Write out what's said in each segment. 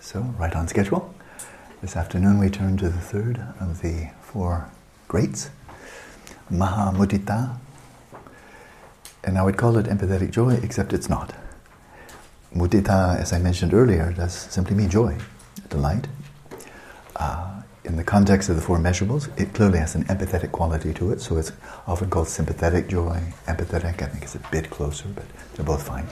So, right on schedule. This afternoon we turn to the third of the four greats, Mahamudita. And I would call it empathetic joy, except it's not. Mudita, as I mentioned earlier, does simply mean joy, delight. In the context of the four measurables, it clearly has an empathetic quality to it, so it's often called sympathetic joy, empathetic. I think it's a bit closer, but they're both fine.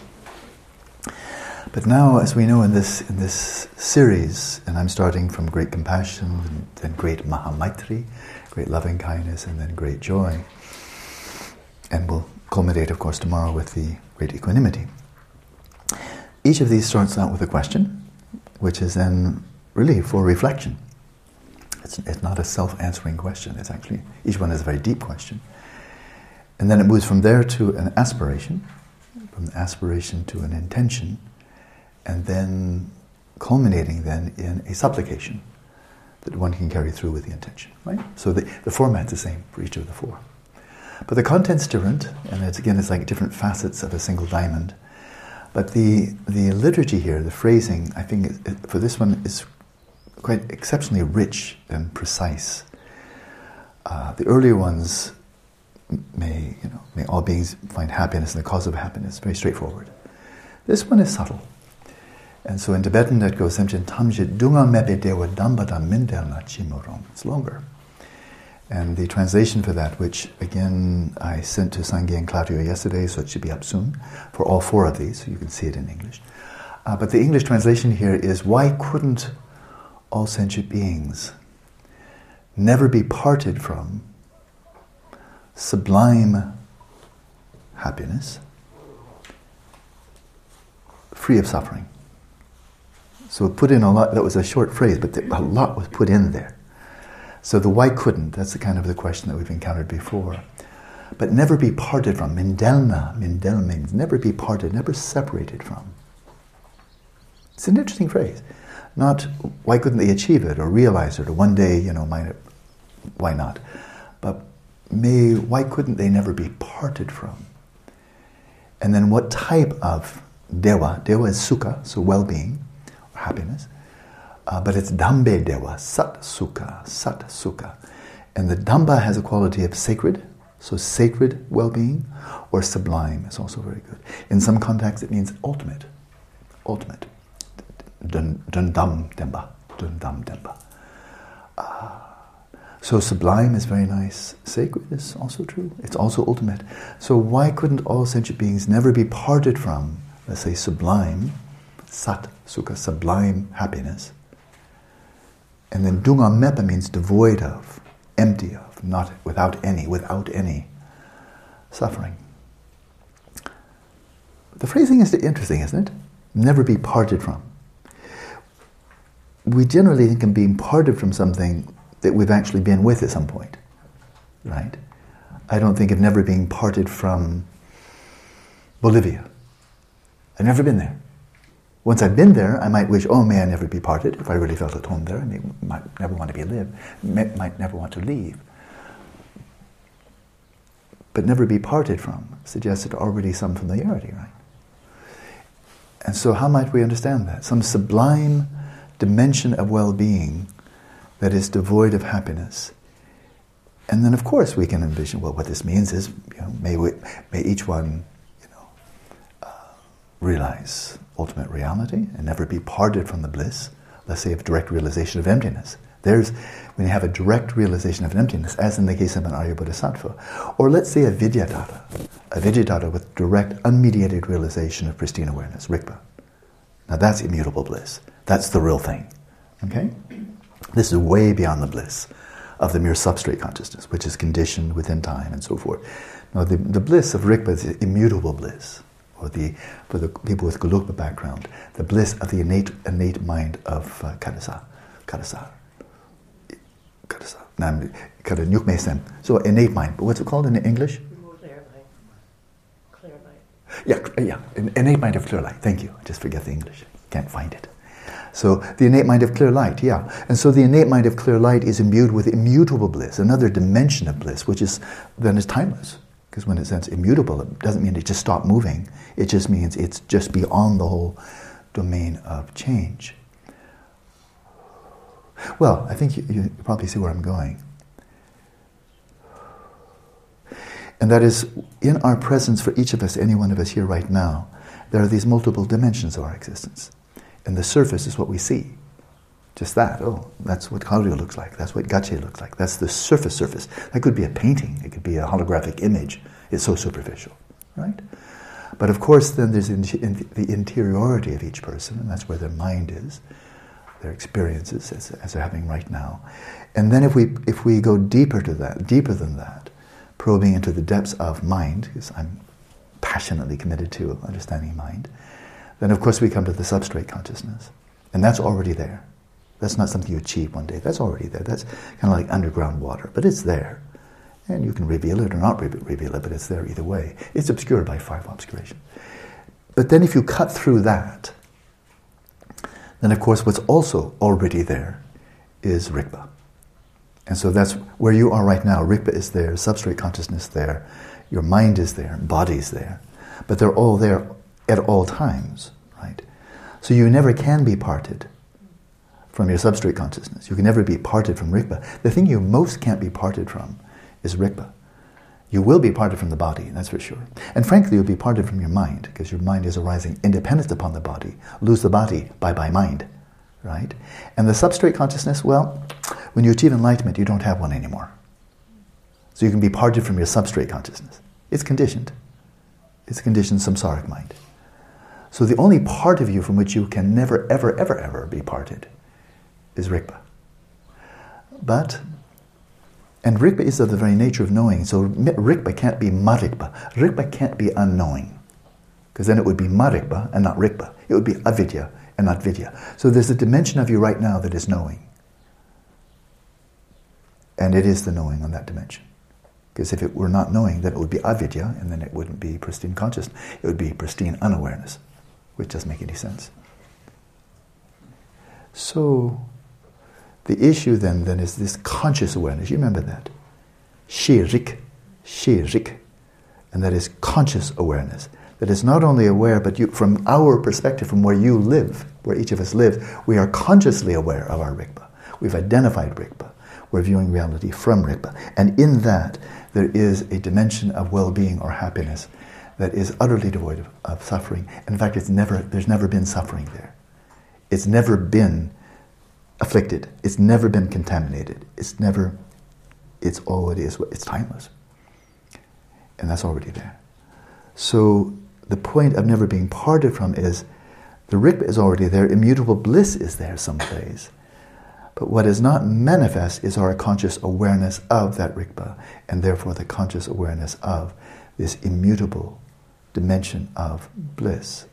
But now, as we know in this in this series, and I'm starting from great compassion, and then great mahamaitri, great loving kindness, and then great joy, and we'll culminate, of course, tomorrow with the great equanimity. Each of these starts out with a question, which is then really for reflection. It's, it's not a self-answering question. It's actually each one is a very deep question, and then it moves from there to an aspiration, from the aspiration to an intention and then culminating then in a supplication that one can carry through with the intention, right? So the, the format's the same for each of the four. But the content's different, and it's again, it's like different facets of a single diamond. But the, the liturgy here, the phrasing, I think it, it, for this one is quite exceptionally rich and precise. Uh, the earlier ones may, you know, may all beings find happiness and the cause of happiness, very straightforward. This one is subtle. And so in Tibetan that goes. It's longer. And the translation for that, which again I sent to Sangye and Claudio yesterday, so it should be up soon, for all four of these, so you can see it in English. Uh, but the English translation here is why couldn't all sentient beings never be parted from sublime happiness, free of suffering? So put in a lot, that was a short phrase, but a lot was put in there. So the why couldn't, that's the kind of the question that we've encountered before. But never be parted from. Mindelna, Mindel means never be parted, never separated from. It's an interesting phrase. Not why couldn't they achieve it or realize it or one day, you know, might, why not? But may, why couldn't they never be parted from? And then what type of dewa, dewa is sukha, so well-being, happiness. Uh, but it's Dambe Dewa, Sat Sukha, Sat Sukha. And the Damba has a quality of sacred, so sacred well being, or sublime is also very good. In some contexts, it means ultimate. Ultimate. Dundam Demba. Dundam Demba. Uh, so sublime is very nice. Sacred is also true. It's also ultimate. So why couldn't all sentient beings never be parted from, let's say, sublime, sat, sukha, sublime happiness. And then dunga mepa means devoid of, empty of, not without any, without any suffering. The phrasing is interesting, isn't it? Never be parted from. We generally think of being parted from something that we've actually been with at some point, right? I don't think of never being parted from Bolivia. I've never been there. Once I've been there, I might wish, oh, may I never be parted. If I really felt at home there, I may, might never want to be live, may, might never want to leave. But never be parted from suggested already some familiarity, right? And so, how might we understand that? Some sublime dimension of well being that is devoid of happiness. And then, of course, we can envision well, what this means is you know, may, we, may each one you know, uh, realize ultimate reality and never be parted from the bliss, let's say, of direct realization of emptiness. There's when you have a direct realization of emptiness, as in the case of an Arya Bodhisattva, or let's say a Vidyadhara, a Vidyadhara with direct, unmediated realization of pristine awareness, Rigpa. Now that's immutable bliss. That's the real thing. Okay? This is way beyond the bliss of the mere substrate consciousness, which is conditioned within time and so forth. Now, the, the bliss of Rigpa is immutable bliss or the, for the people with Gelugpa background, the bliss of the innate, innate mind of uh, Kadasa. Kadasa. Kadasa. So innate mind. But what's it called in English? Clear light. Yeah, yeah. Innate mind of clear light. Thank you. I just forget the English. Can't find it. So the innate mind of clear light, yeah. And so the innate mind of clear light is imbued with immutable bliss, another dimension of bliss, which is then is timeless Because when it says immutable, it doesn't mean it just stopped moving. It just means it's just beyond the whole domain of change. Well, I think you, you probably see where I'm going. And that is, in our presence for each of us, any one of us here right now, there are these multiple dimensions of our existence. And the surface is what we see. Just that. Oh, that's what Kaurya looks like. That's what Gache looks like. That's the surface surface. That could be a painting. It could be a holographic image. It's so superficial, right? But of course, then there's in, in the interiority of each person, and that's where their mind is, their experiences as, as they're having right now. And then if we if we go deeper to that, deeper than that, probing into the depths of mind, because I'm passionately committed to understanding mind, then of course we come to the substrate consciousness, and that's already there. That's not something you achieve one day. That's already there. That's kind of like underground water, but it's there. And you can reveal it or not reveal it, but it's there either way. It's obscured by five obscurations. But then if you cut through that, then of course what's also already there is Rigpa. And so that's where you are right now. Rigpa is there, substrate consciousness there, your mind is there, body's there. But they're all there at all times, right? So you never can be parted from your substrate consciousness. You can never be parted from Rigpa. The thing you most can't be parted from is Rigpa. You will be parted from the body, that's for sure. And frankly, you'll be parted from your mind, because your mind is arising independent upon the body. Lose the body, bye bye mind. Right? And the substrate consciousness, well, when you achieve enlightenment, you don't have one anymore. So you can be parted from your substrate consciousness. It's conditioned. It's conditioned samsaric mind. So the only part of you from which you can never, ever, ever, ever be parted is Rigpa. But, and Rigpa is of the very nature of knowing, so Rigpa can't be Marikpa. Rigpa can't be unknowing, because then it would be Marikpa and not Rigpa. It would be Avidya and not Vidya. So there's a dimension of you right now that is knowing. And it is the knowing on that dimension. Because if it were not knowing, then it would be avidya, and then it wouldn't be pristine consciousness. It would be pristine unawareness, which doesn't make any sense. So, the issue then, then is this conscious awareness. You remember that? Shirik, shirik. And that is conscious awareness. That is not only aware, but you, from our perspective, from where you live, where each of us live, we are consciously aware of our Rigpa. We've identified Rigpa. We're viewing reality from Rigpa. And in that, there is a dimension of well-being or happiness that is utterly devoid of, of suffering. In fact, it's never, there's never been suffering there. It's never been afflicted. It's never been contaminated. It's never, it's all it is. It's timeless. And that's already there. So the point of never being parted from is the Rigpa is already there, immutable bliss is there someplace. But what is not manifest is our conscious awareness of that Rigpa, and therefore the conscious awareness of this immutable dimension of bliss.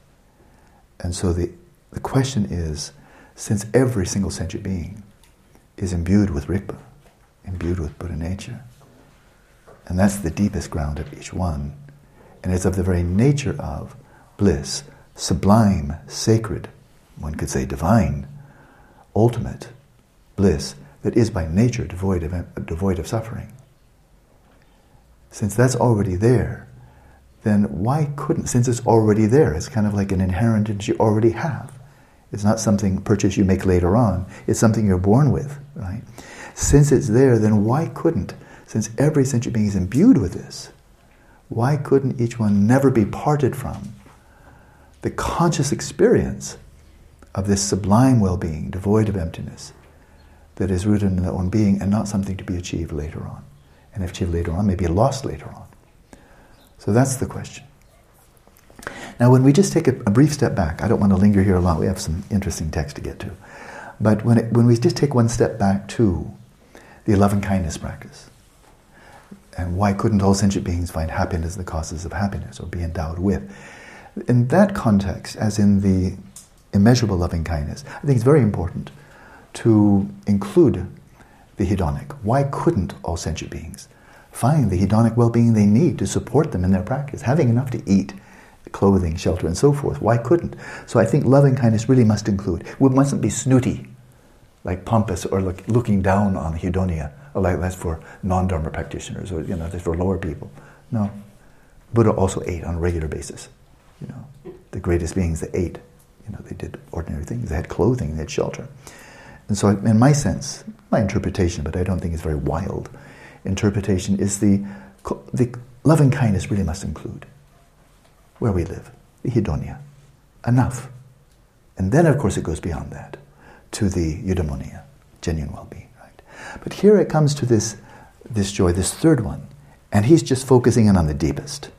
And so the, the question is since every single sentient being is imbued with Rigpa, imbued with Buddha nature, and that's the deepest ground of each one, and it's of the very nature of bliss, sublime, sacred, one could say divine, ultimate bliss that is by nature devoid of, devoid of suffering. Since that's already there, then why couldn't, since it's already there, it's kind of like an inheritance you already have. It's not something purchase you make later on, it's something you're born with, right? Since it's there, then why couldn't, since every sentient being is imbued with this, why couldn't each one never be parted from the conscious experience of this sublime well being, devoid of emptiness, that is rooted in their own being and not something to be achieved later on. And if achieved later on, maybe lost later on. So that's the question. Now, when we just take a, a, brief step back, I don't want to linger here a lot, we have some interesting text to get to. But when, it, when we just take one step back to the loving kindness practice, and why couldn't all sentient beings find happiness the causes of happiness or be endowed with? In that context, as in the immeasurable loving kindness, I think it's very important to include the hedonic. Why couldn't all sentient beings find the hedonic well being they need to support them in their practice? Having enough to eat, clothing, shelter, and so forth. Why couldn't? So I think loving kindness really must include. We mustn't be snooty, like pompous, or look, looking down on hedonia, like that's for non Dharma practitioners, or you know, that's for lower people. No, Buddha also ate on a regular basis. You know, the greatest beings that ate. You know, they did ordinary things. They had clothing. They had shelter. And so, in my sense, my interpretation, but I don't think it's very wild, interpretation is the the loving kindness really must include where we live, the hedonia, enough. And then, of course, it goes beyond that to the eudaimonia, genuine well-being. Right? But here it comes to this, this joy, this third one, and he's just focusing in on the deepest.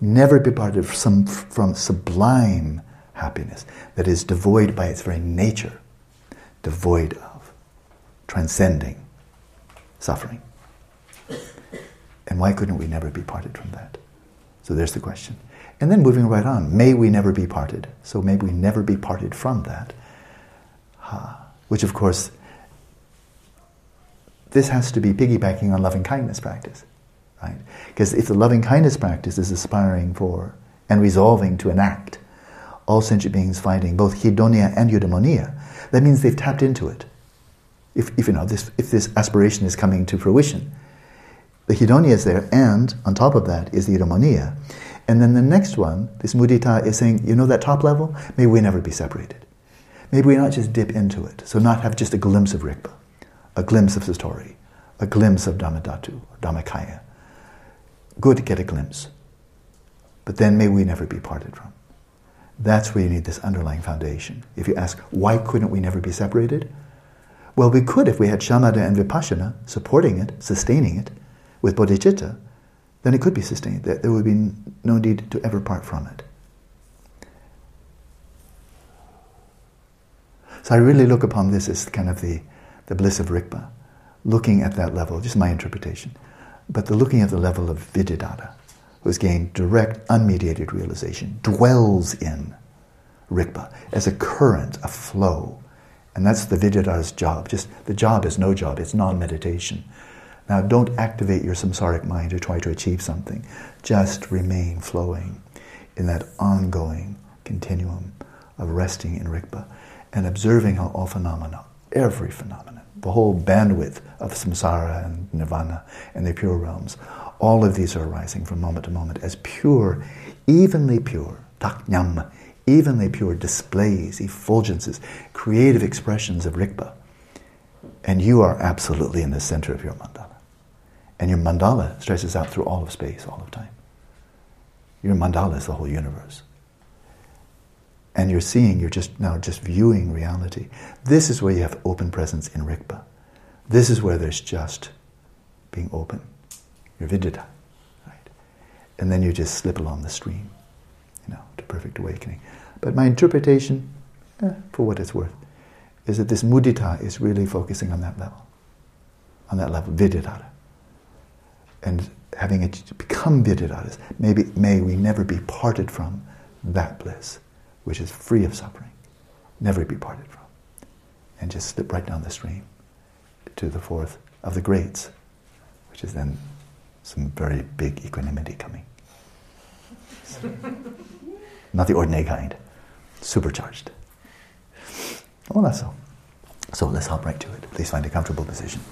Never be parted from, from sublime happiness that is devoid by its very nature, devoid of, transcending suffering. And why couldn't we never be parted from that? So there's the question. And then moving right on, may we never be parted. So may we never be parted from that. which, of course, this has to be piggybacking on loving kindness practice, right? Because if the loving kindness practice is aspiring for and resolving to enact all sentient beings finding both hedonia and eudaimonia, that means they've tapped into it. If, if you know this, if this aspiration is coming to fruition, the hedonia is there, and on top of that is the eudaimonia. And then the next one, this mudita, is saying, you know that top level? May we never be separated. Maybe we not just dip into it, so not have just a glimpse of Rigpa, a glimpse of Satori, a glimpse of Dhammadhatu, Dhammakaya. Good to get a glimpse. But then may we never be parted from. That's where you need this underlying foundation. If you ask, why couldn't we never be separated? Well, we could if we had shamatha and vipassana supporting it, sustaining it, with bodhicitta, then it could be sustained. That There would be no need to ever part from it. So I really look upon this as kind of the, the bliss of Rigpa, looking at that level, just my interpretation, but the looking at the level of Vidyadhara, who has gained direct, unmediated realization, dwells in Rigpa as a current, a flow. And that's the Vidyadhara's job. Just the job is no job, it's non-meditation. Now, don't activate your samsaric mind to try to achieve something. Just remain flowing in that ongoing continuum of resting in Rigpa and observing how all phenomena, every phenomenon, the whole bandwidth of samsara and nirvana and the pure realms, all of these are arising from moment to moment as pure, evenly pure, taknyam, evenly pure displays, effulgences, creative expressions of Rigpa. And you are absolutely in the center of your mandala. And your mandala stretches out through all of space, all of time. Your mandala is the whole universe. And you're seeing, you're just now just viewing reality. This is where you have open presence in Rigpa. This is where there's just being open. Your vidyata. Right? And then you just slip along the stream, you know, to perfect awakening. But my interpretation, eh, for what it's worth, is that this mudita is really focusing on that level. On that level, vidyata and having it become Vidyadharas, maybe may we never be parted from that bliss, which is free of suffering. Never be parted from. And just slip right down the stream to the fourth of the greats, which is then some very big equanimity coming. Not the ordinary kind, supercharged. Oh, that's so. So let's hop right to it. Please find a comfortable position.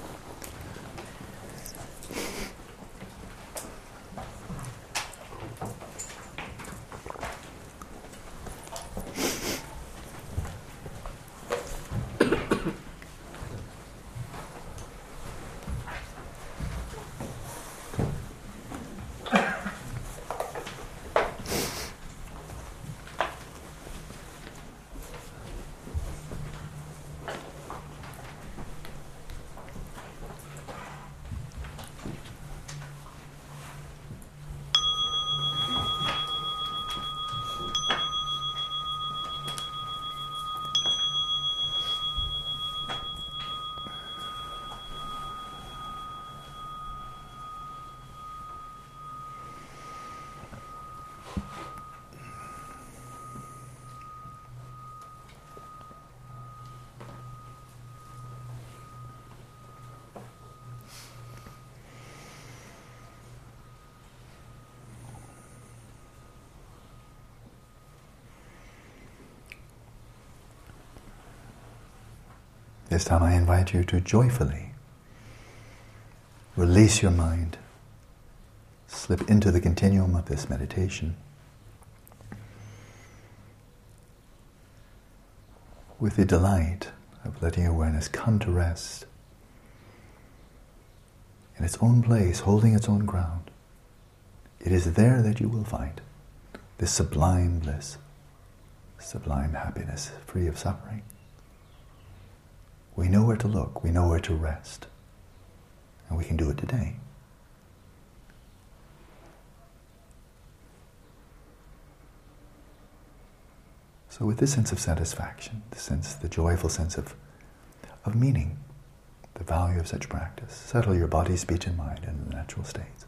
This time I invite you to joyfully release your mind, slip into the continuum of this meditation with the delight of letting awareness come to rest in its own place, holding its own ground. It is there that you will find this sublime bliss, sublime happiness, free of suffering. We know where to look, we know where to rest, and we can do it today. So, with this sense of satisfaction, the sense, the joyful sense of, of meaning, the value of such practice, settle your body, speech, and mind in the natural states.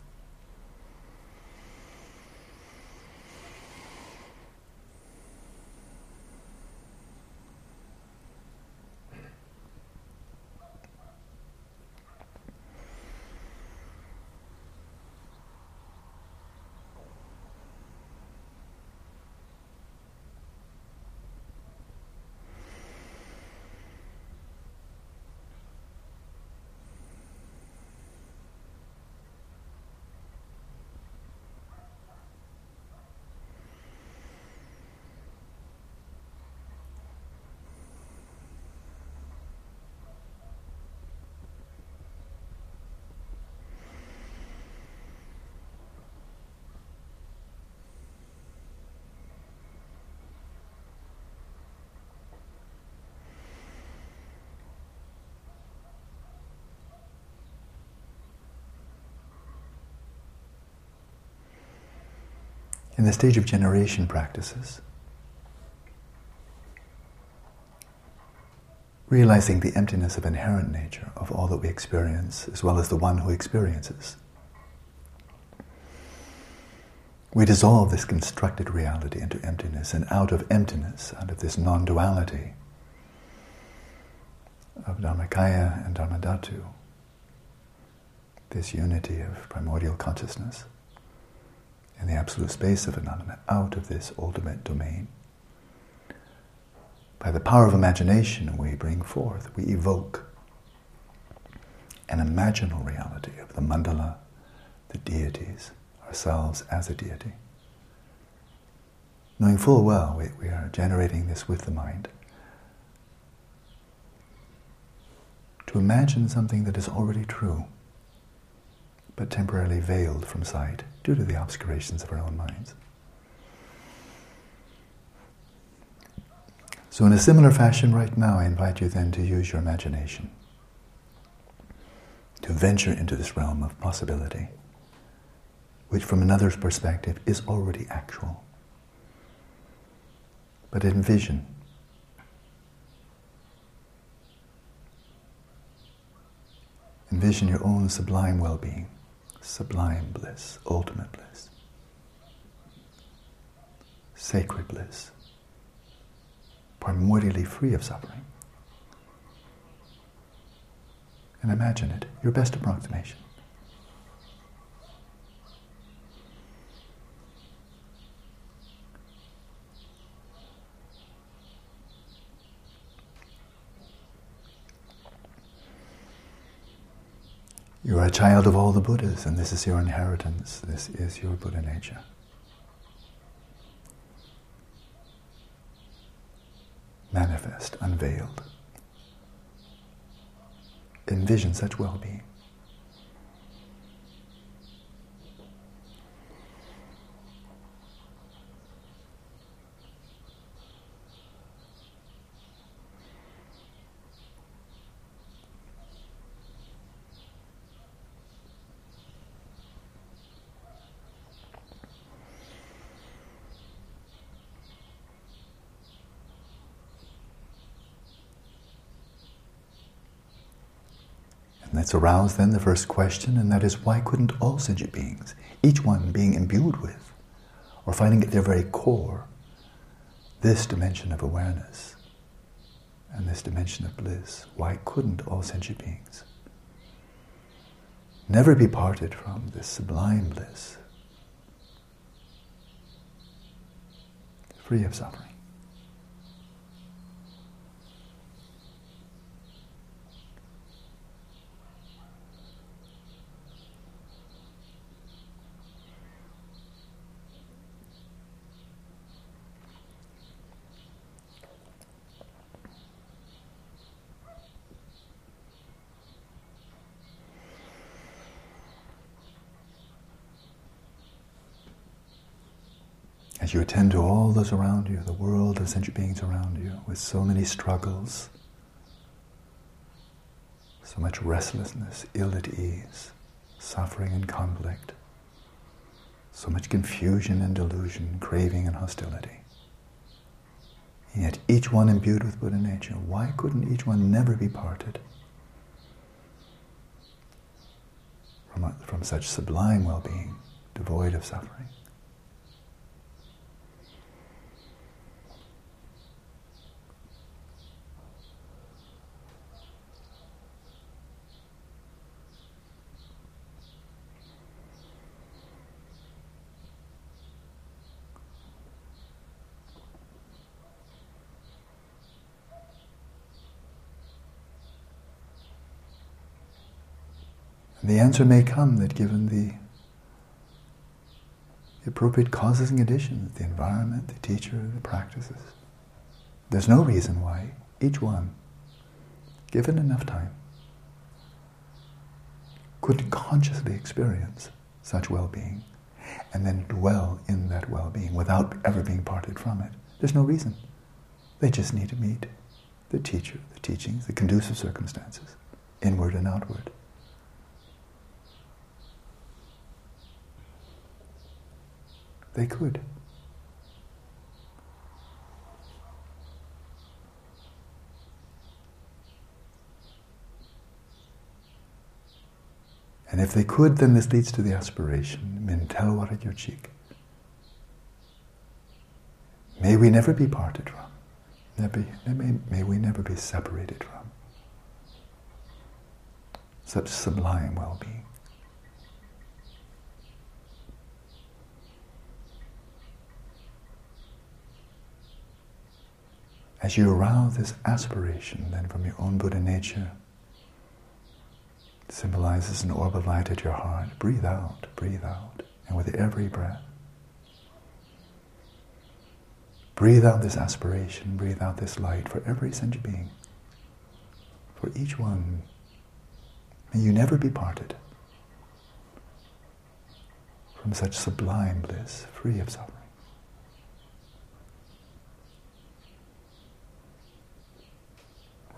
In the stage of generation practices, realizing the emptiness of inherent nature of all that we experience, as well as the one who experiences. We dissolve this constructed reality into emptiness, and out of emptiness, out of this non duality of Dharmakaya and Dharmadhatu, this unity of primordial consciousness, in the absolute space of phenomena out of this ultimate domain. By the power of imagination, we bring forth, we evoke an imaginal reality of the mandala, the deities, ourselves as a deity. Knowing full well we, we are generating this with the mind. To imagine something that is already true but temporarily veiled from sight due to the obscurations of our own minds. So, in a similar fashion, right now, I invite you then to use your imagination to venture into this realm of possibility, which, from another's perspective, is already actual. But envision envision your own sublime well being sublime bliss, ultimate bliss, sacred bliss, primordially free of suffering. And imagine it, your best approximation. You are a child of all the Buddhas, and this is your inheritance. This is your Buddha nature. Manifest, unveiled. Envision such well being. Let's arouse then the first question, and that is why couldn't all sentient beings, each one being imbued with, or finding at their very core, this dimension of awareness and this dimension of bliss, why couldn't all sentient beings never be parted from this sublime bliss, free of suffering? As you attend to all those around you, the world of sentient beings around you, with so many struggles, so much restlessness, ill at ease, suffering and conflict, so much confusion and delusion, craving and hostility. And yet each one imbued with Buddha nature, why couldn't each one never be parted from, from such sublime well-being, devoid of suffering? The answer may come that given the appropriate causes and conditions, the environment, the teacher, the practices, there's no reason why each one, given enough time, could consciously experience such well-being and then dwell in that well-being without ever being parted from it. There's no reason. They just need to meet the teacher, the teachings, the conducive circumstances, inward and outward. They could. And if they could, then this leads to the aspiration. May we never be parted from. Never, may, may we never be separated from. Such sublime well-being. As you arouse this aspiration then from your own Buddha nature, symbolizes an orb of light at your heart. Breathe out, breathe out. And with every breath, breathe out this aspiration, breathe out this light for every sentient being. For each one, may you never be parted from such sublime bliss, free of suffering.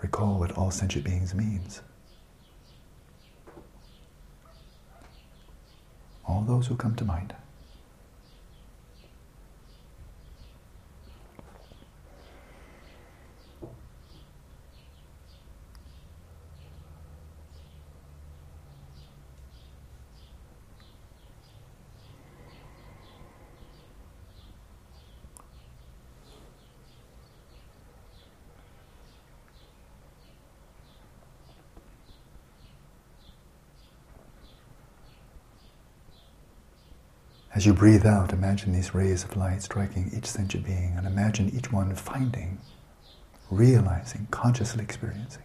Recall what all sentient beings means. All those who come to mind. As you breathe out, imagine these rays of light striking each sentient being and imagine each one finding, realizing, consciously experiencing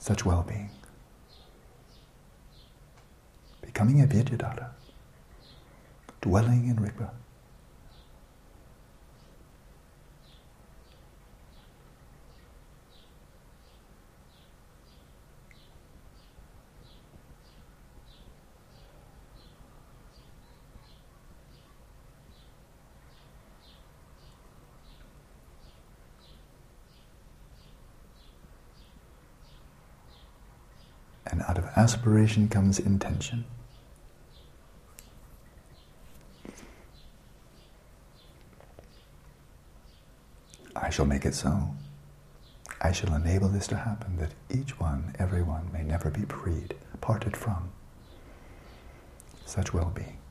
such well-being. Becoming a Vidyadhara, dwelling in Rigpa. And out of aspiration comes intention. I shall make it so. I shall enable this to happen, that each one, everyone, may never be freed, parted from such well-being.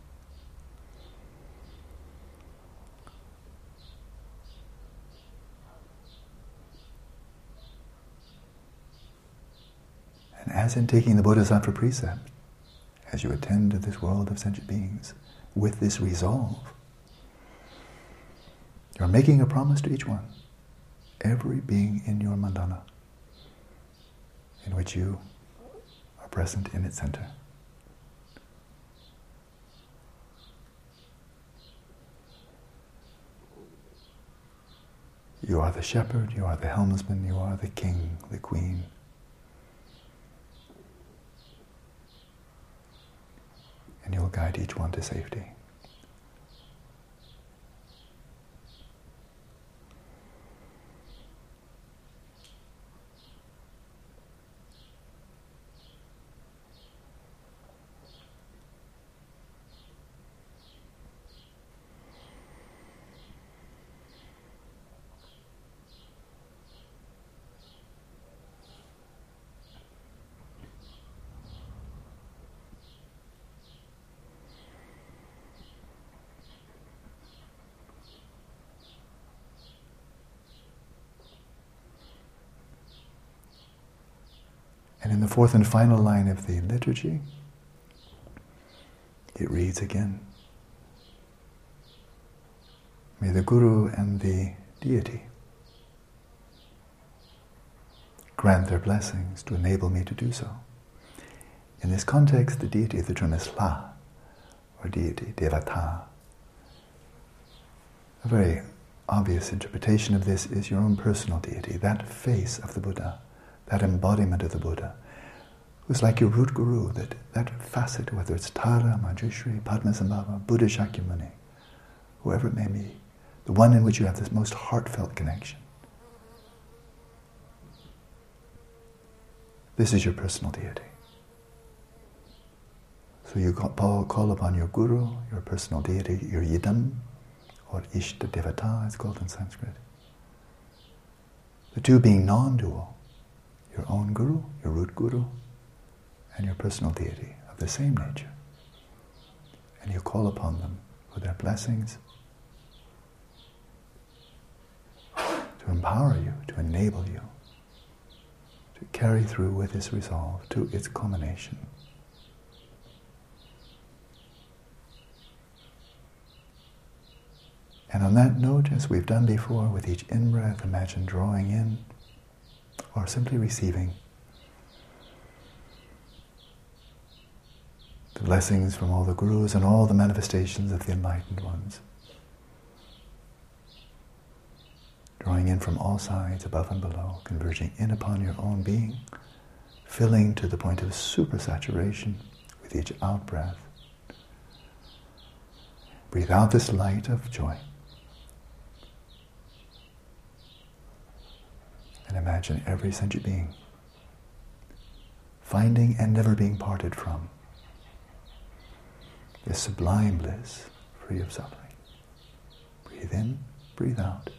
As in taking the Bodhisattva precept, as you attend to this world of sentient beings, with this resolve, you're making a promise to each one, every being in your mandala, in which you are present in its center. You are the shepherd, you are the helmsman, you are the king, the queen, and you'll guide each one to safety. in the fourth and final line of the liturgy, it reads again May the Guru and the deity grant their blessings to enable me to do so. In this context, the deity the term is Lha, or deity, Devata. A very obvious interpretation of this is your own personal deity, that face of the Buddha, that embodiment of the Buddha, who's like your root guru, that, that facet, whether it's Tara, Manjushri, Padmasambhava, Buddha Shakyamuni, whoever it may be, the one in which you have this most heartfelt connection. This is your personal deity. So you call upon your guru, your personal deity, your yidam, or ishta devata, it's called in Sanskrit. The two being non-dual, your own guru, your root guru, and your personal deity of the same nature. And you call upon them for their blessings, to empower you, to enable you to carry through with this resolve to its culmination. And on that note, as we've done before, with each in breath, imagine drawing in or simply receiving the blessings from all the gurus and all the manifestations of the enlightened ones. drawing in from all sides, above and below, converging in upon your own being, filling to the point of supersaturation with each out breath. Breathe out this light of joy. And imagine every sentient being finding and never being parted from this sublime bliss free of suffering. Breathe in, breathe out.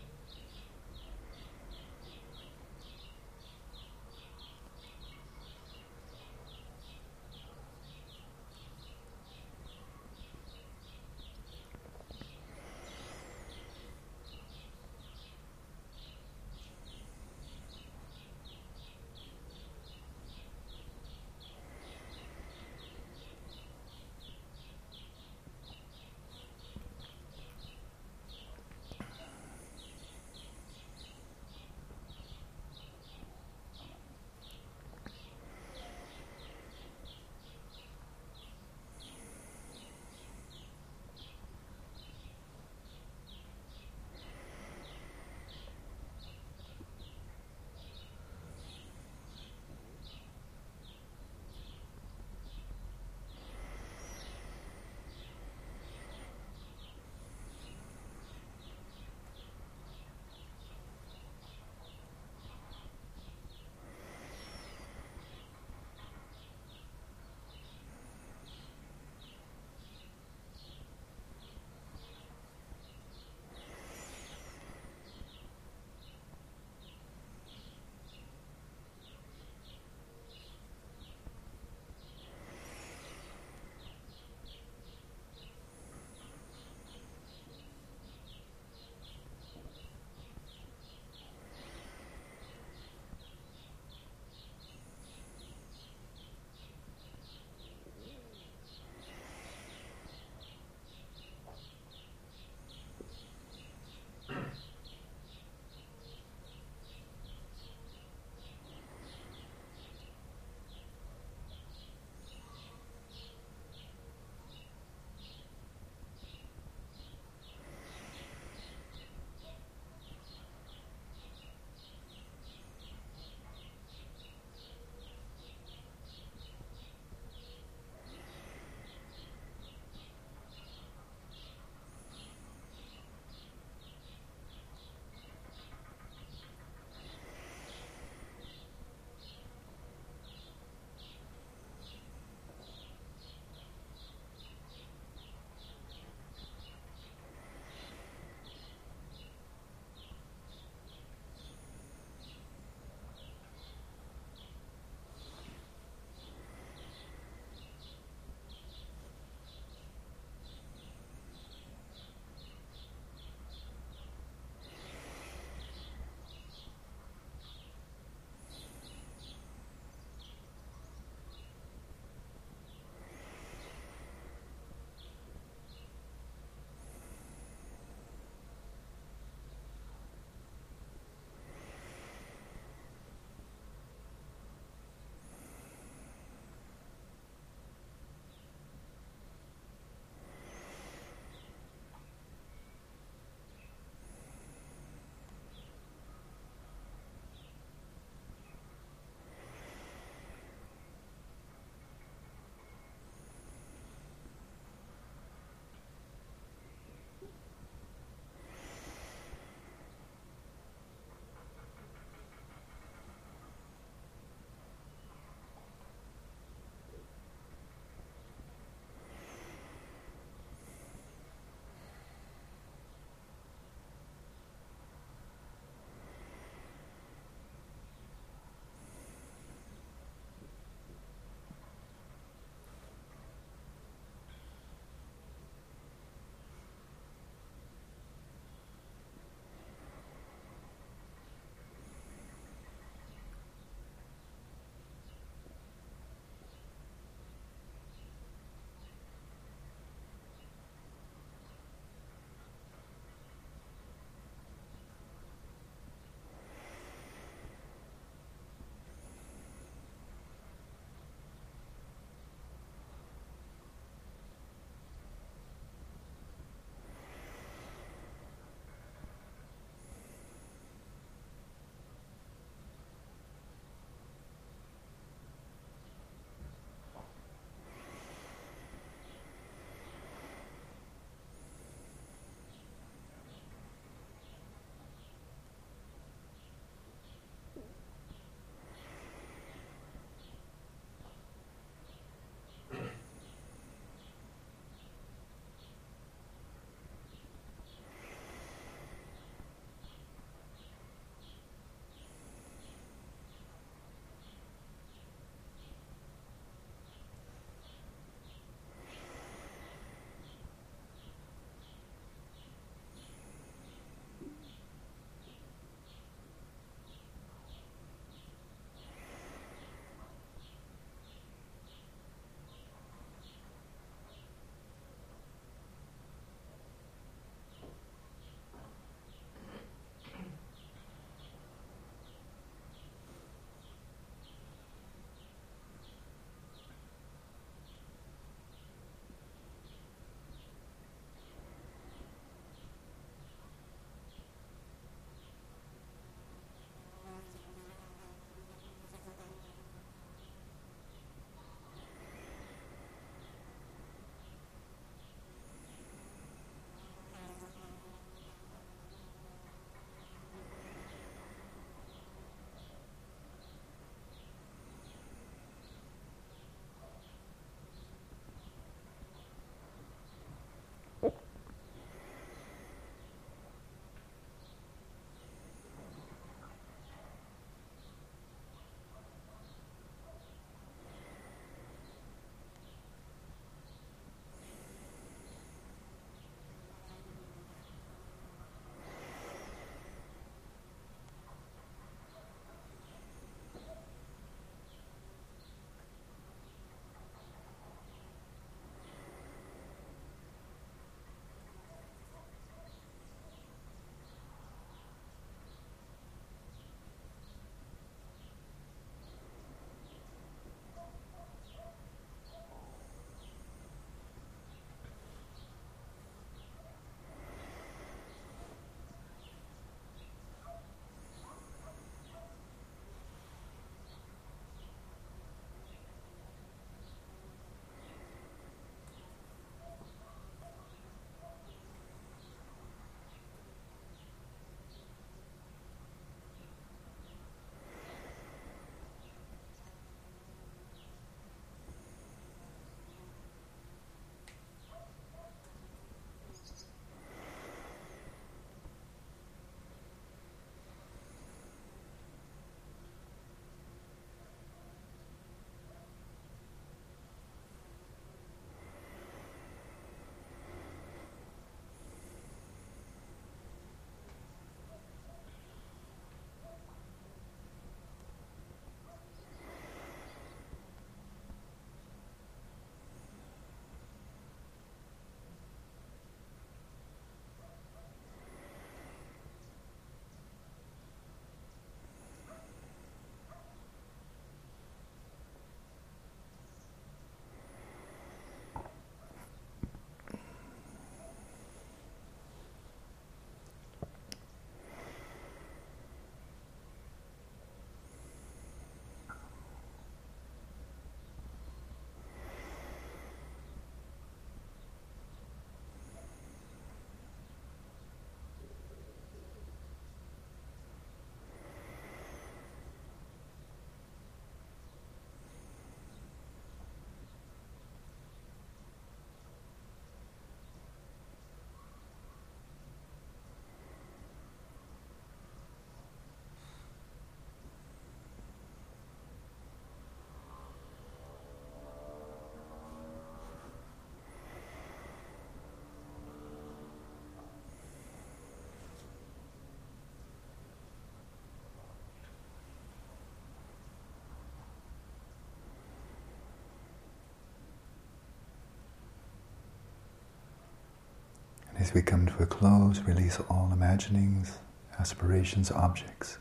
As we come to a close, release all imaginings, aspirations, objects,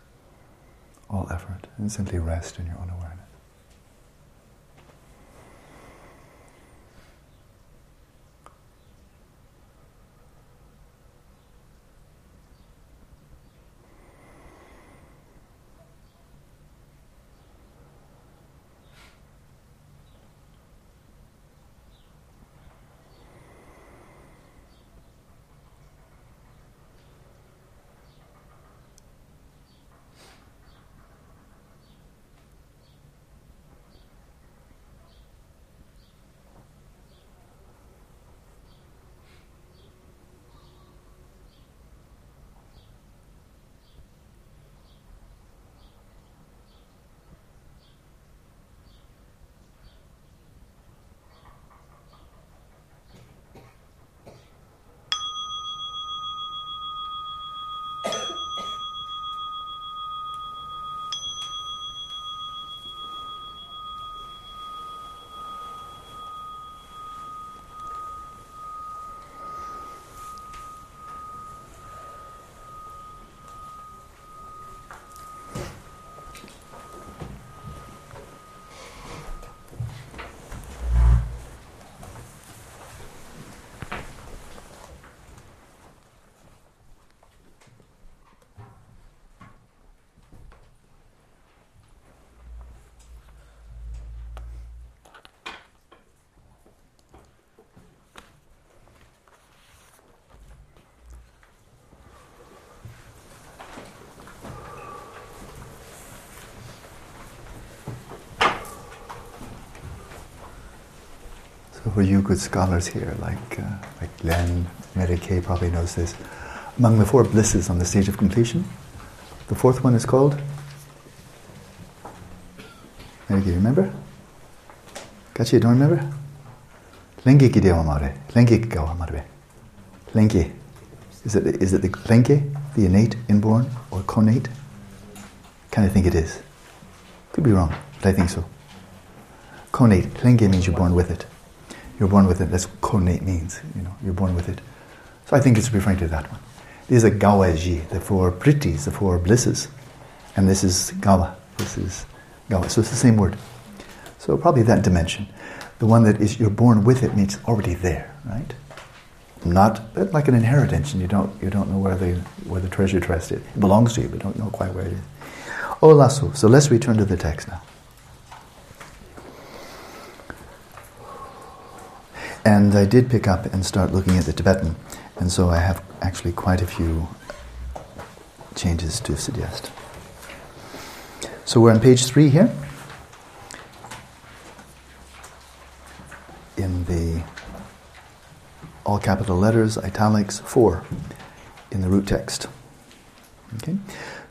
all effort, and simply rest in your own awareness. So for you good scholars here, like uh, like Len, Kay probably knows this. Among the four blisses on the stage of completion, the fourth one is called. Mary Kay, remember? Gachi, don't remember? Lenki kidewa mare. Lenki kawa mare. Lenki. Is it is it the lenki, the innate, inborn, or connate? Kind of think it is. Could be wrong, but I think so. Connate. Lenki means you're born with it. You're born with it. That's what connate means. You know, you're born with it. So I think it's referring to that one. These are gawaji, the four prittis, the four blisses. And this is gawa. This is gawa. So it's the same word. So probably that dimension. The one that is you're born with it means already there, right? Not but like an inheritance, and you don't you don't know where the where the treasure chest is. It belongs to you, but don't know quite where it is. Oh. So let's return to the text now. And I did pick up and start looking at the Tibetan, and so I have actually quite a few changes to suggest. So we're on page three here. In the all capital letters, italics, four in the root text. Okay?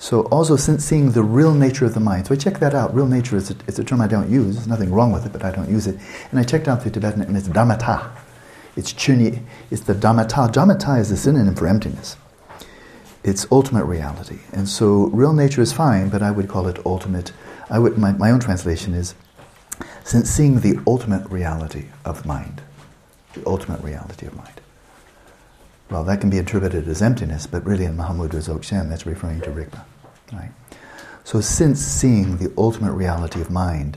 So also since seeing the real nature of the mind, so I checked that out. Real nature is a, it's a term I don't use. There's nothing wrong with it, but I don't use it. And I checked out the Tibetan, and it's dharmata. It's chuni. It's the dharmata. Dharmata is a synonym for emptiness. It's ultimate reality, and so real nature is fine, but I would call it ultimate. I would my, my own translation is since seeing the ultimate reality of mind, the ultimate reality of mind. Well, that can be interpreted as emptiness, but really in Mahamudra Dzogchen, that's referring to Rigpa. Right? So, since seeing the ultimate reality of mind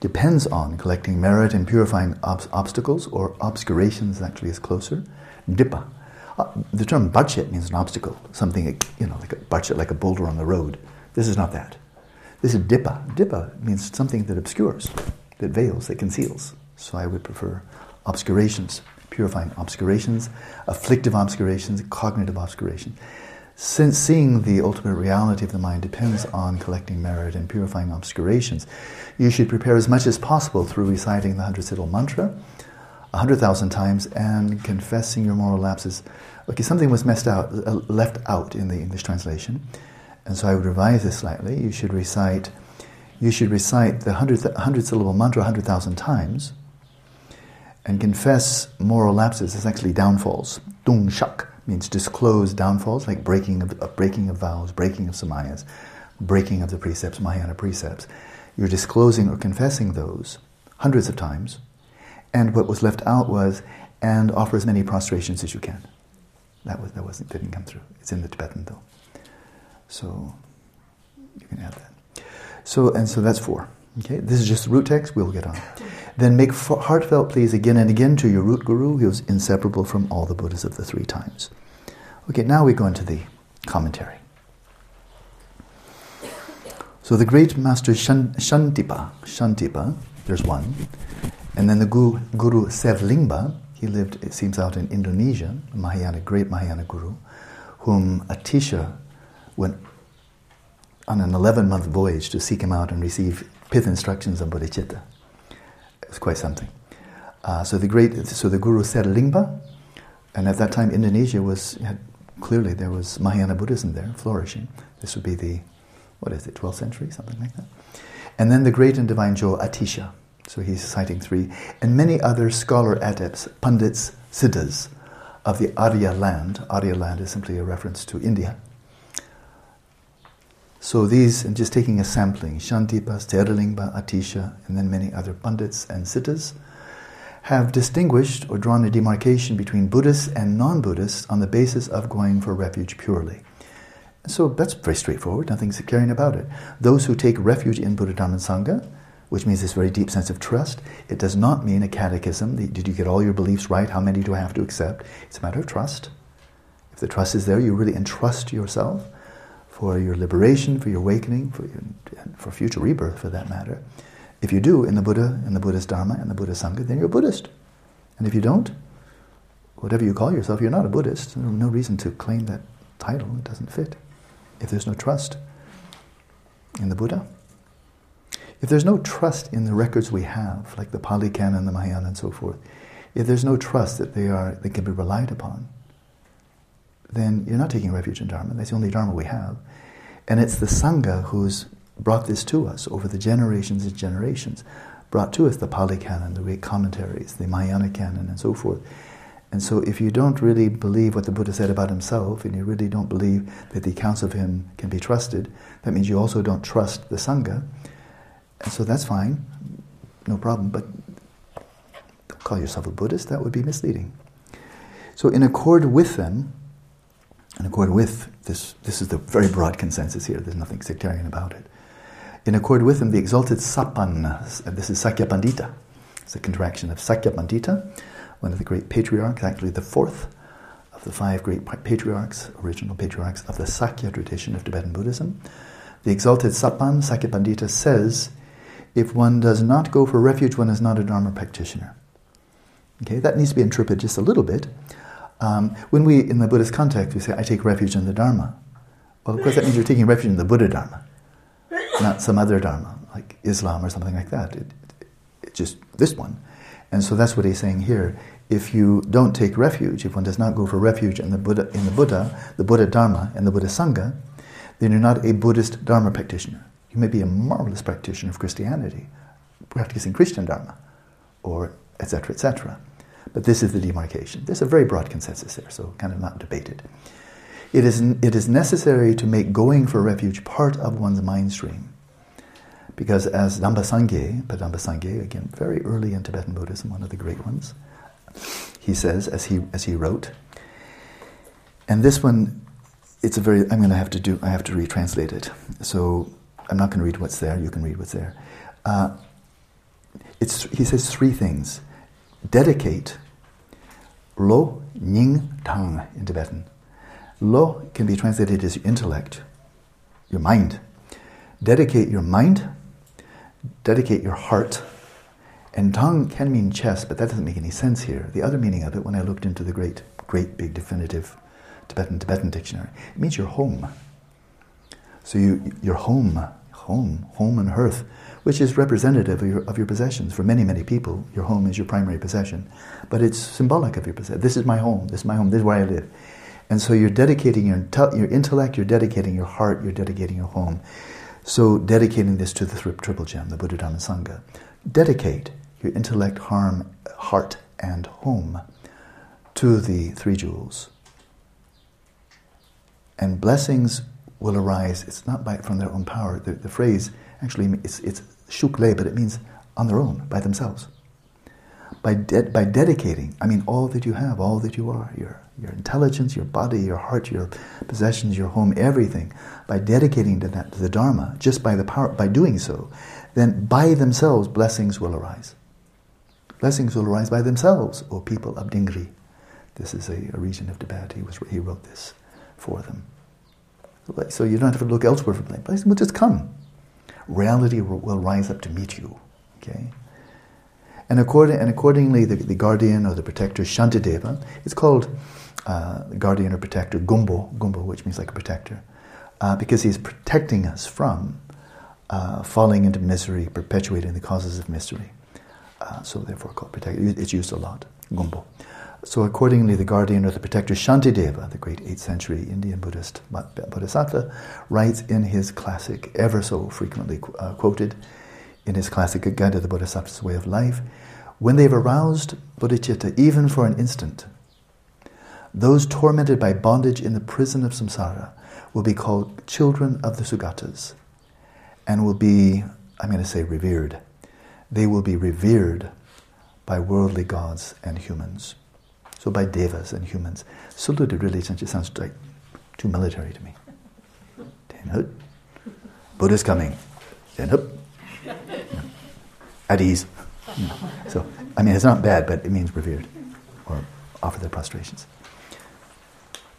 depends on collecting merit and purifying ob- obstacles, or obscurations actually is closer, dipa. Uh, the term bachet means an obstacle, something, you know, like a bachet, like a boulder on the road. This is not that. This is dipa. Dipa means something that obscures, that veils, that conceals. So I would prefer obscurations purifying obscurations, afflictive obscurations, cognitive obscurations. Since seeing the ultimate reality of the mind depends on collecting merit and purifying obscurations, you should prepare as much as possible through reciting the hundred syllable mantra a hundred thousand times and confessing your moral lapses. Okay, something was messed out, uh, left out in the English translation, and so I would revise this slightly. You should recite, you should recite the hundred, hundred syllable mantra a hundred thousand times and confess moral lapses is actually downfalls. Dung shak means disclose downfalls, like breaking of, uh, breaking of vows, breaking of samayas, breaking of the precepts, Mahayana precepts. You're disclosing or confessing those hundreds of times, and what was left out was, and offer as many prostrations as you can. That was that wasn't didn't come through. It's in the Tibetan though. So you can add that. So and so that's four. Okay, this is just root text. We'll get on. Then make heartfelt pleas again and again to your root guru, who is inseparable from all the Buddhas of the three times. Okay, now we go into the commentary. So the great master Shantipa, Shantipa, there's one, and then the guru, guru Serlingpa, he lived, it seems, out in Indonesia, a Mahayana, great Mahayana guru, whom Atisha went on an 11 month voyage to seek him out and receive pith instructions on bodhicitta. It was quite something. Uh, so the great, so the guru Serlingpa, and at that time Indonesia was had, clearly there was Mahayana Buddhism there flourishing. This would be the what is it, 12th century, something like that. And then the great and divine jewel Atisha. So he's citing three, and many other scholar adepts, pundits, siddhas of the Arya land. Arya land is simply a reference to India so these, and just taking a sampling, Shantipa, Serlingpa, Atisha, and then many other pundits and siddhas, have distinguished or drawn a demarcation between Buddhists and non-Buddhists on the basis of going for refuge purely. So that's very straightforward, nothing sectarian about it. Those who take refuge in Buddha Dharma Sangha, which means this very deep sense of trust, it does not mean a catechism. Did you get all your beliefs right? How many do I have to accept? It's a matter of trust. If the trust is there, you really entrust yourself for your liberation, for your awakening, for, your, for future rebirth for that matter. If you do in the Buddha, in the Buddhist Dharma, and the Buddhist Sangha, then you're a Buddhist. And if you don't, whatever you call yourself, you're not a Buddhist. There's no reason to claim that title. It doesn't fit. If there's no trust in the Buddha, if there's no trust in the records we have, like the Pali Canon, the Mahayana, and so forth, if there's no trust that they are they can be relied upon, then you're not taking refuge in Dharma. That's the only Dharma we have. And it's the Sangha who's brought this to us over the generations and generations, brought to us the Pali Canon, the great commentaries, the Mahayana Canon, and so forth. And so, if you don't really believe what the Buddha said about himself, and you really don't believe that the accounts of him can be trusted, that means you also don't trust the Sangha. And so, that's fine, no problem, but call yourself a Buddhist, that would be misleading. So, in accord with them, in accord with this, this is the very broad consensus here, there's nothing sectarian about it. In accord with them, the exalted Sapan, this is Sakya Pandita, it's a contraction of Sakya Pandita, one of the great patriarchs, actually the fourth of the five great patriarchs, original patriarchs of the Sakya tradition of Tibetan Buddhism. The exalted Sapan, Sakya Pandita, says, if one does not go for refuge, one is not a Dharma practitioner. Okay, that needs to be interpreted just a little bit. Um, when we, in the Buddhist context, we say, I take refuge in the Dharma. Well, of course, that means you're taking refuge in the Buddha Dharma, not some other Dharma, like Islam or something like that. It, it, just this one. And so that's what he's saying here. If you don't take refuge, if one does not go for refuge in the Buddha, in the Buddha, the Buddha Dharma, and the Buddha Sangha, then you're not a Buddhist Dharma practitioner. You may be a marvelous practitioner of Christianity, practicing Christian Dharma, or etc., etc. But this is the demarcation. There's a very broad consensus there, so kind of not debated. It is, it is necessary to make going for refuge part of one's mind stream. Because as Dampa Sangye, Padampa Sangye, again, very early in Tibetan Buddhism, one of the great ones, he says, as he, as he wrote, and this one, it's a very, I'm going to have to do, I have to retranslate it. So I'm not going to read what's there, you can read what's there. Uh, it's, he says three things dedicate lo ning tang in Tibetan. Lo can be translated as intellect, your mind. Dedicate your mind, dedicate your heart, and tang can mean chest, but that doesn't make any sense here. The other meaning of it, when I looked into the great, great big definitive Tibetan Tibetan dictionary, it means your home. So you, your home, home, home and hearth which is representative of your, of your possessions. For many, many people, your home is your primary possession, but it's symbolic of your possession. This is my home, this is my home, this is where I live. And so you're dedicating your, your intellect, you're dedicating your heart, you're dedicating your home. So dedicating this to the triple gem, the Buddha Dharma Sangha. Dedicate your intellect, harm, heart, and home to the three jewels. And blessings will arise. It's not by, from their own power. The, the phrase actually it's, it's shukle, but it means on their own, by themselves. by, de- by dedicating, I mean, all that you have, all that you are, your, your intelligence, your body, your heart, your possessions, your home, everything, by dedicating to that, to the Dharma, just by the power, by doing so, then by themselves blessings will arise. Blessings will arise by themselves, O people of Dingri. This is a, a region of Tibet. He, was, he wrote this for them. So you don't have to look elsewhere for blessings. Will just come. Reality will rise up to meet you. Okay? And, according, and accordingly, the, the guardian or the protector, Shantideva, it's called uh, guardian or protector, Gumbo, Gumbo, which means like a protector, uh, because he's protecting us from uh, falling into misery, perpetuating the causes of misery. Uh, so therefore called protector. It's used a lot, Gumbo. So accordingly, the guardian or the protector Shantideva, the great 8th century Indian Buddhist Bodhisattva, writes in his classic, ever so frequently uh, quoted, in his classic Guide to the Bodhisattva's Way of Life, when they've aroused bodhicitta even for an instant, those tormented by bondage in the prison of samsara will be called children of the Sugatas and will be, I'm going to say, revered. They will be revered by worldly gods and humans. So by devas and humans. Saluted really sounds like too military to me. Ten Buddha's coming. Ten At ease. So, I mean, it's not bad, but it means revered or offer their prostrations.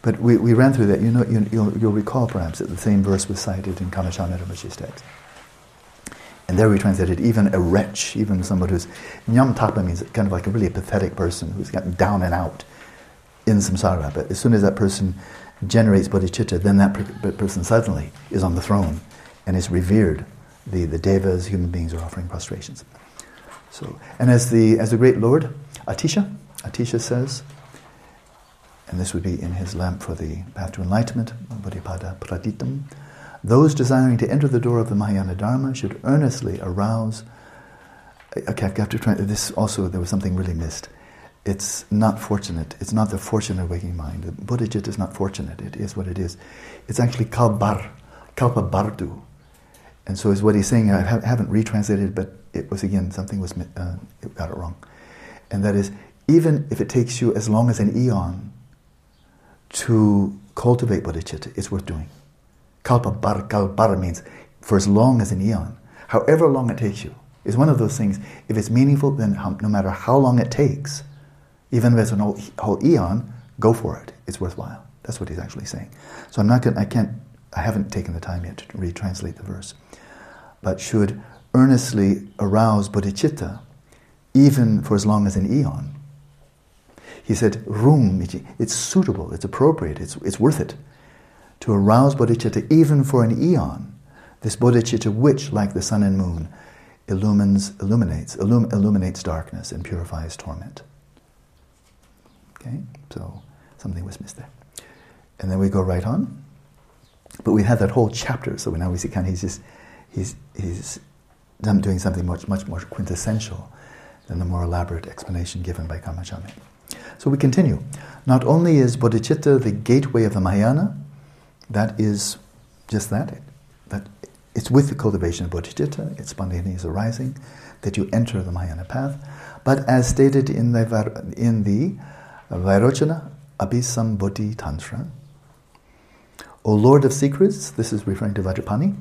But we, we ran through that. You know, you, you'll, you'll recall perhaps that the same verse was cited in Karma Chagmé Rinpoche's text. And there we translated even a wretch, even somebody who's nyam tapa means kind of like a really pathetic person who's gotten down and out in samsara. But as soon as that person generates bodhicitta, then that per- person suddenly is on the throne and is revered. The, the devas, human beings, are offering prostrations. So, and as the as the great Lord Atisha, Atisha says, and this would be in his lamp for the path to enlightenment, Bodhipada Praditam. Those desiring to enter the door of the Mahayana Dharma should earnestly arouse. Okay, I have to try. This also, there was something really missed. It's not fortunate. It's not the fortunate waking mind. The Bodhicitta is not fortunate. It is what it is. It's actually kalbar, kalpa bardu. And so is what he's saying. I haven't retranslated, but it was again something was uh, it got it wrong. And that is, even if it takes you as long as an eon to cultivate bodhicitta, it's worth doing. Kalpa bar, kalpara means for as long as an eon. However long it takes you. is one of those things, if it's meaningful, then no matter how long it takes, even if it's an whole, whole eon, go for it. It's worthwhile. That's what he's actually saying. So I'm not going I can't, I haven't taken the time yet to retranslate the verse. But should earnestly arouse bodhicitta, even for as long as an eon. He said, room, it's suitable, it's appropriate, it's, it's worth it to arouse bodhicitta even for an eon. This bodhicitta, which, like the sun and moon, illumines, illuminates, illum, illuminates darkness and purifies torment. Okay, so something was missed there. And then we go right on. But we had that whole chapter, so now we see kind of he's just, he's, he's doing something much, much more quintessential than the more elaborate explanation given by Karma Chagmé. So we continue. Not only is bodhicitta the gateway of the Mahayana, that is just that. That it's with the cultivation of bodhicitta, it's spontaneous arising, that you enter the Mahayana path. But as stated in the, in the Abhisambodhi Tantra, O Lord of Secrets, this is referring to Vajrapani,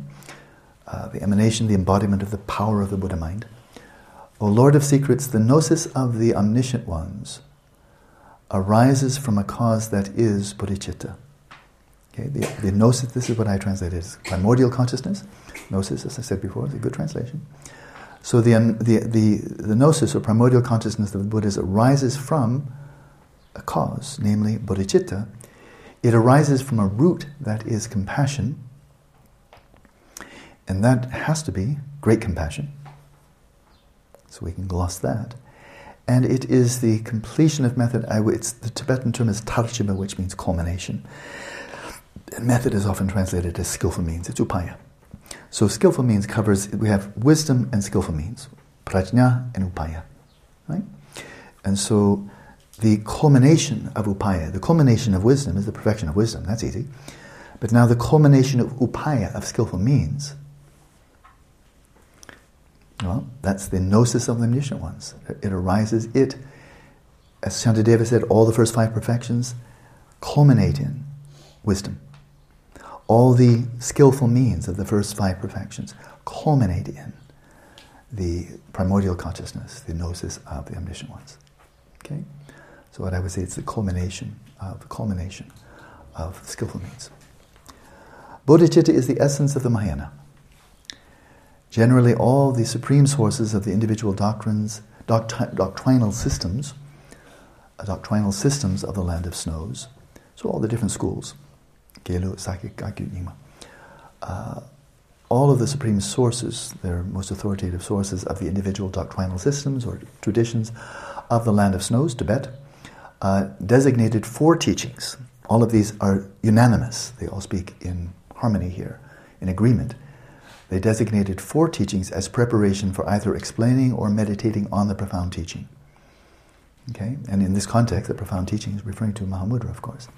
uh, the emanation, the embodiment of the power of the Buddha mind. O Lord of Secrets, the gnosis of the omniscient ones arises from a cause that is bodhicitta. Okay, the, the gnosis, this is what I translated as primordial consciousness. Gnosis, as I said before, is a good translation. So the, um, the, the, the gnosis or primordial consciousness of the Buddhas arises from a cause, namely bodhicitta. It arises from a root that is compassion, and that has to be great compassion. So we can gloss that. And it is the completion of method. It's, the Tibetan term is tarjima, which means culmination method is often translated as skillful means. It's upaya. So skillful means covers, we have wisdom and skillful means. Prajna and upaya. Right? And so the culmination of upaya, the culmination of wisdom is the perfection of wisdom. That's easy. But now the culmination of upaya, of skillful means, Well, that's the gnosis of the omniscient ones. It arises, it, as Shantideva said, all the first five perfections culminate in wisdom. All the skillful means of the first five perfections culminate in the primordial consciousness, the gnosis of the omniscient ones. Okay? So what I would say it's the culmination of the culmination of skillful means. Bodhicitta is the essence of the Mahayana. Generally, all the supreme sources of the individual doctrines, doctri- doctrinal systems, uh, doctrinal systems of the land of snows, so all the different schools, Gelug, Kagyu, Nyingma, uh, all of the supreme sources, their most authoritative sources of the individual doctrinal systems or traditions of the land of snows, Tibet, uh, designated four teachings. All of these are unanimous. They all speak in harmony here, in agreement. They designated four teachings as preparation for either explaining or meditating on the profound teaching. Okay? And in this context, the profound teaching is referring to Mahamudra, of course.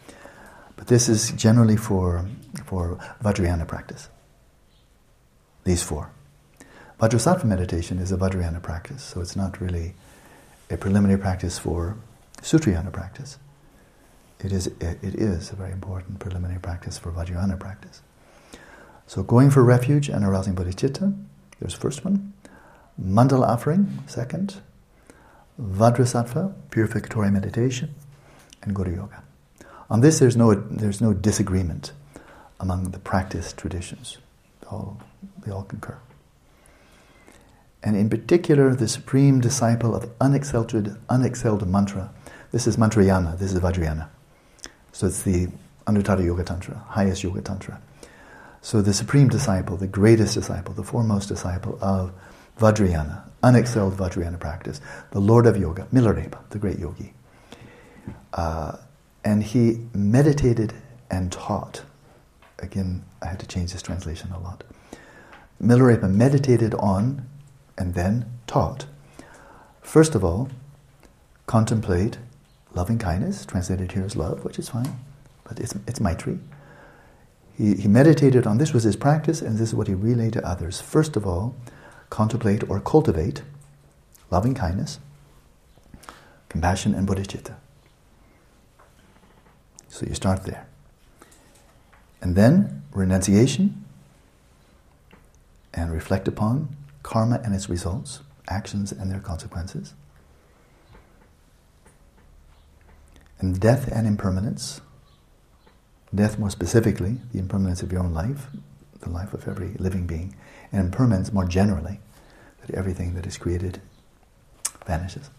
But this is generally for, for Vajrayana practice. These four. Vajrasattva meditation is a Vajrayana practice, so it's not really a preliminary practice for Sutrayana practice. It is, it is a very important preliminary practice for Vajrayana practice. So going for refuge and arousing bodhicitta, there's the first one. Mandala offering, second. Vajrasattva, purificatory meditation, and Guru Yoga. On this, there's no, there's no disagreement among the practice traditions. All, they all concur. And in particular, the supreme disciple of unexcelled, unexcelled mantra. This is Mantrayana, this is Vajrayana. So it's the Anuttara Yoga Tantra, highest Yoga Tantra. So the supreme disciple, the greatest disciple, the foremost disciple of Vajrayana, unexcelled Vajrayana practice, the Lord of Yoga, Milarepa, the great yogi. Uh, and he meditated and taught. Again, I had to change this translation a lot. Milarepa meditated on and then taught. First of all, contemplate loving kindness, translated here as love, which is fine, but it's, it's Maitri. He, he meditated on this was his practice, and this is what he relayed to others. First of all, contemplate or cultivate loving kindness, compassion, and bodhicitta. So you start there. And then renunciation and reflect upon karma and its results, actions and their consequences. And death and impermanence. Death, more specifically, the impermanence of your own life, the life of every living being, and impermanence more generally, that everything that is created vanishes.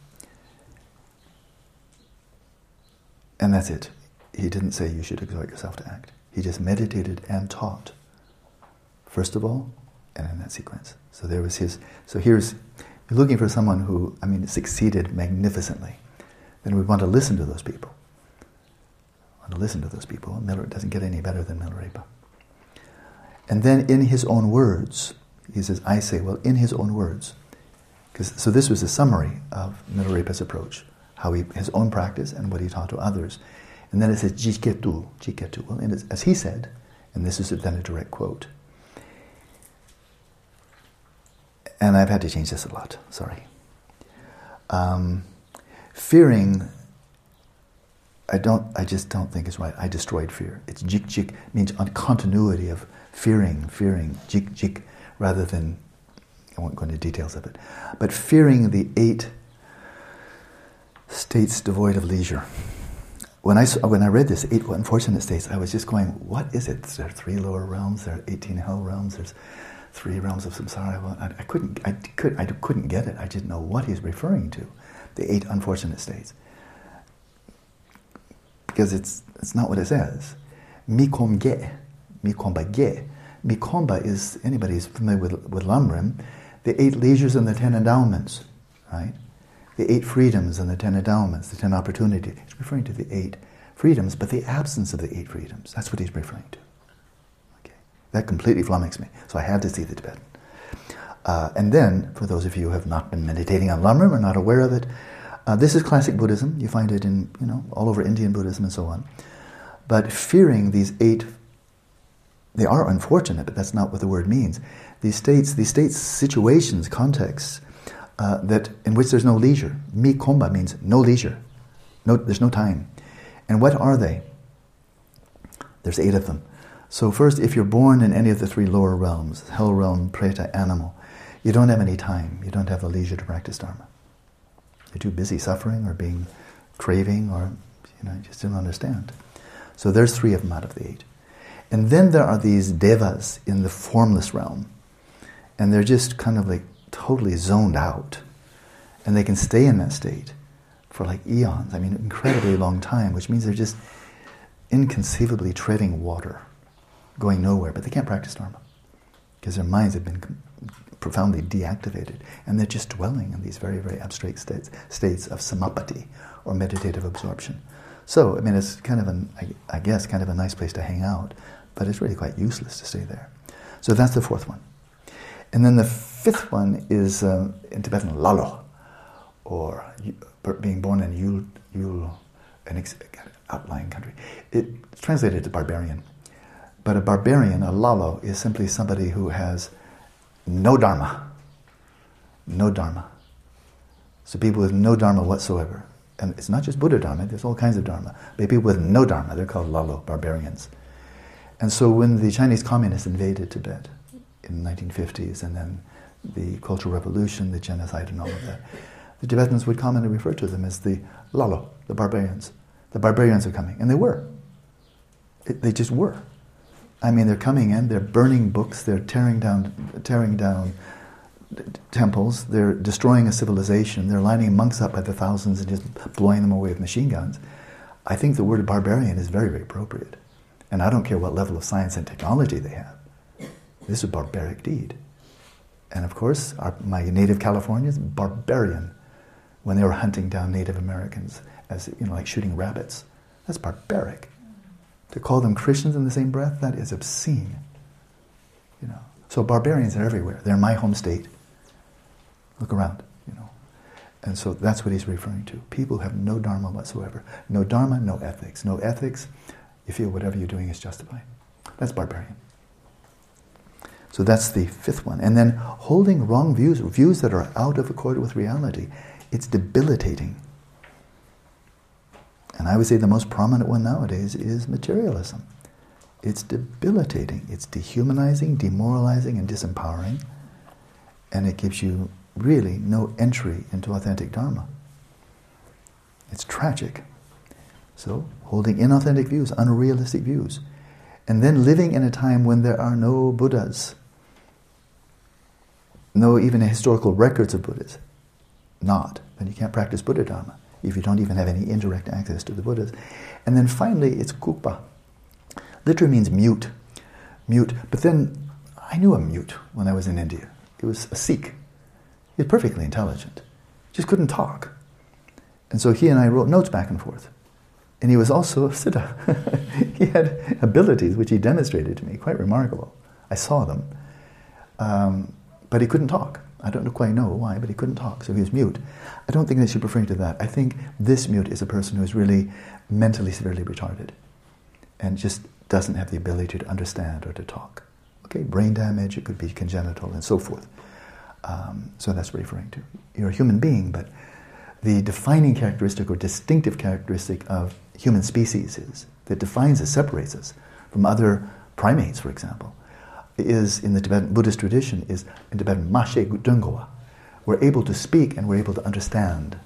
And that's it he didn't say you should exhort yourself to act. He just meditated and taught. First of all, and in that sequence. So there was his. So here's you're looking for someone who, I mean, succeeded magnificently. Then we want to listen to those people. We Want to listen to those people. Miller doesn't get any better than Milarepa. And then in his own words, he says, "I say." Well, in his own words, because so this was a summary of Milarepa's approach, how he his own practice and what he taught to others. And then it says jiketu, jiketu. Well, and as he said, and this is then a direct quote. And I've had to change this a lot, sorry. Um, fearing, I don't, I just don't think is right. I destroyed fear. It's jik jik means on continuity of fearing, fearing, jik jik, rather than, I won't go into details of it, but fearing the eight states devoid of leisure when I, when I read this, Eight Unfortunate States, I was just going, what is it? There are three lower realms, there are 18 hell realms, there's three realms of samsara. I, I, couldn't, I, could, I couldn't get it. I didn't know what he's referring to, the eight unfortunate states. Because it's, it's not what it says. Mikomge, mikomba ge. Mikomba is, anybody who's familiar with, with Lamrim, the eight leisures and the ten endowments, right? The eight freedoms and the ten endowments, the ten opportunities. He's referring to the eight freedoms, but the absence of the eight freedoms. That's what he's referring to. Okay. That completely flummoxed me, so I had to see the Tibetan. Uh, and then, for those of you who have not been meditating on Lamrim or not aware of it, uh, this is classic Buddhism. You find it in, you know, all over Indian Buddhism and so on. But fearing these eight they are unfortunate, but that's not what the word means. These states, these states, situations, contexts uh, that in which there's no leisure. Mi komba means no leisure. No, there's no time. And what are they? There's eight of them. So first, if you're born in any of the three lower realms, hell realm, preta, animal, you don't have any time. You don't have the leisure to practice dharma. You're too busy suffering or being craving or you know, just don't understand. So there's three of them out of the eight. And then there are these devas in the formless realm. And they're just kind of like totally zoned out. And they can stay in that state for like eons, I mean, incredibly long time, which means they're just inconceivably treading water, going nowhere, but they can't practice Dharma because their minds have been profoundly deactivated and they're just dwelling in these very, very abstract states, states of samapatti or meditative absorption. So, I mean, it's kind of an, I guess, kind of a nice place to hang out, but it's really quite useless to stay there. So that's the fourth one. And then the fifth one is uh, in Tibetan, lalo, or being born in Yul, an outlying country. It's translated to barbarian. But a barbarian, a lalo, is simply somebody who has no dharma. No dharma. So people with no dharma whatsoever and it's not just Buddha Dharma, there's all kinds of Dharma. But people with no Dharma, they're called Lalo, barbarians. And so when the Chinese communists invaded Tibet in the 1950s, and then the Cultural Revolution, the genocide, and all of that, the Tibetans would commonly refer to them as the Lalo, the barbarians. The barbarians are coming. And they were. It, they just were. I mean, they're coming in, they're burning books, they're tearing down, tearing down temples, they're destroying a civilization, they're lining monks up by the thousands and just blowing them away with machine guns. I think the word barbarian is very, very appropriate. And I don't care what level of science and technology they have. This is a barbaric deed. And of course, our, my native Californians, barbarian, when they were hunting down Native Americans as, you know, like shooting rabbits. That's barbaric. To call them Christians in the same breath, that is obscene. You know. So barbarians are everywhere. They're in my home state. Look around, you know. And so that's what he's referring to. People who have no dharma whatsoever. No dharma, no ethics. No ethics, you feel whatever you're doing is justified. That's barbarian. So that's the fifth one. And then holding wrong views, views that are out of accord with reality, it's debilitating. And I would say the most prominent one nowadays is materialism. It's debilitating, it's dehumanizing, demoralizing, and disempowering. And it gives you really no entry into authentic Dharma. It's tragic. So, holding inauthentic views, unrealistic views, and then living in a time when there are no Buddhas, no even historical records of Buddhas, not, then you can't practice Buddha Dharma if you don't even have any indirect access to the Buddhas. And then finally, it's kupa. Literally means mute, mute. But then I knew a mute when I was in India. It was a Sikh He's perfectly intelligent, just couldn't talk. And so he and I wrote notes back and forth. And he was also a siddha. he had abilities which he demonstrated to me, quite remarkable. I saw them. Um, but he couldn't talk. I don't quite know why, but he couldn't talk, so he was mute. I don't think they should refer to that. I think this mute is a person who is really mentally severely retarded and just doesn't have the ability to understand or to talk. Okay, brain damage, it could be congenital, and so forth. Um, so that's referring to. You're a human being, but the defining characteristic or distinctive characteristic of human species is that defines us, separates us from other primates, for example, is in the Tibetan Buddhist tradition is in Tibetan mashe dungowa. We're able to speak and we're able to understand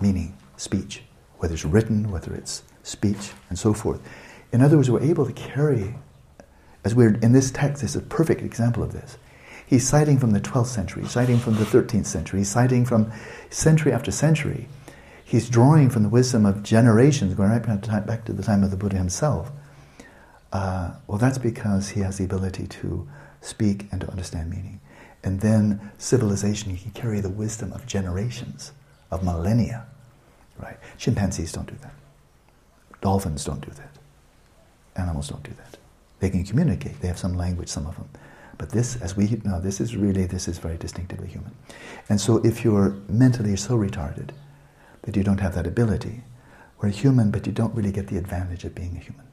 meaning, speech, whether it's written, whether it's speech, and so forth. In other words, we're able to carry, as we're in this text, this is a perfect example of this. He's citing from the 12th century, citing from the 13th century, citing from century after century. He's drawing from the wisdom of generations, going right back to the time of the Buddha himself. Uh, well, that's because he has the ability to speak and to understand meaning. And then civilization, he can carry the wisdom of generations, of millennia. Right? Chimpanzees don't do that. Dolphins don't do that. Animals don't do that. They can communicate. They have some language, some of them. But this, as we know, this is really, this is very distinctively human. And so if you're mentally so retarded that you don't have that ability, we're human, but you don't really get the advantage of being a human.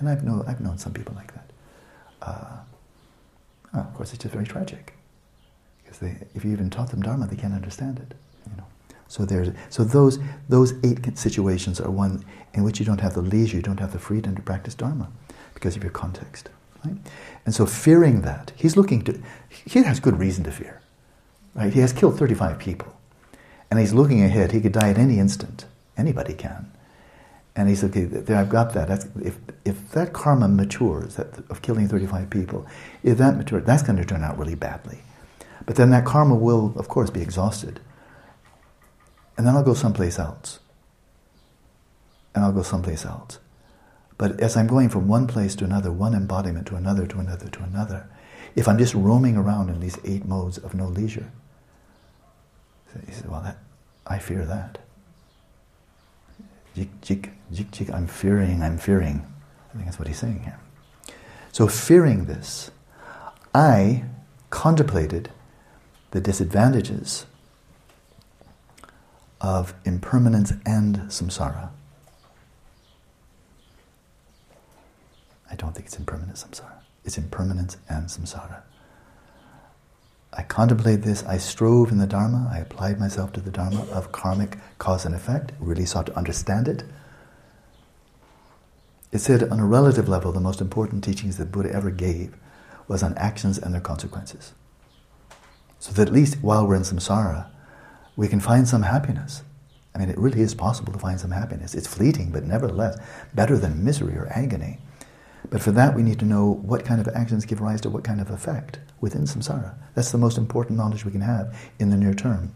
And I've, know, I've known some people like that. uh, well, of course, it's just very tragic. Because they, if you even taught them Dharma, they can't understand it. You know. So there's so those those eight situations are one in which you don't have the leisure, you don't have the freedom to practice Dharma because of your context. Right? And so fearing that, he's looking to he has good reason to fear. Right? He has killed 35 people. And he's looking ahead, he could die at any instant. Anybody can. And he said, okay, there, I've got that. That's, if, if that karma matures, that, of killing 35 people, if that matures, that's going to turn out really badly. But then that karma will, of course, be exhausted. And then I'll go someplace else. And I'll go someplace else. But as I'm going from one place to another, one embodiment to another, to another, to another, if I'm just roaming around in these eight modes of no leisure, he said, well, that, I fear that. Jik, jik, I'm fearing, I'm fearing. I think that's what he's saying here. So, fearing this, I contemplated the disadvantages of impermanence and samsara. I don't think it's impermanence samsara. It's impermanence and samsara. I contemplated this, I strove in the Dharma, I applied myself to the Dharma of karmic cause and effect, really sought to understand it. It said, on a relative level, the most important teachings that Buddha ever gave was on actions and their consequences. So that at least while we're in samsara, we can find some happiness. I mean, it really is possible to find some happiness. It's fleeting, but nevertheless better than misery or agony. But for that, we need to know what kind of actions give rise to what kind of effect within samsara. That's the most important knowledge we can have in the near term.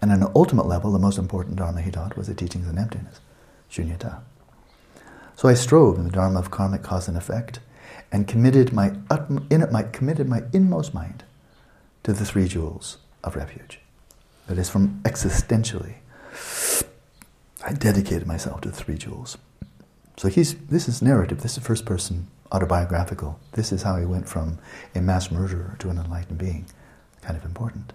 And on an ultimate level, the most important Dharma he taught was the teachings on emptiness, shunyata. So I strove in the Dharma of karmic cause and effect and committed my, utm- in my, committed my inmost mind to the three jewels of refuge. That is, from existentially, I dedicated myself to the three jewels. So he's, this is narrative, this is first person autobiographical. This is how he went from a mass murderer to an enlightened being. Kind of important.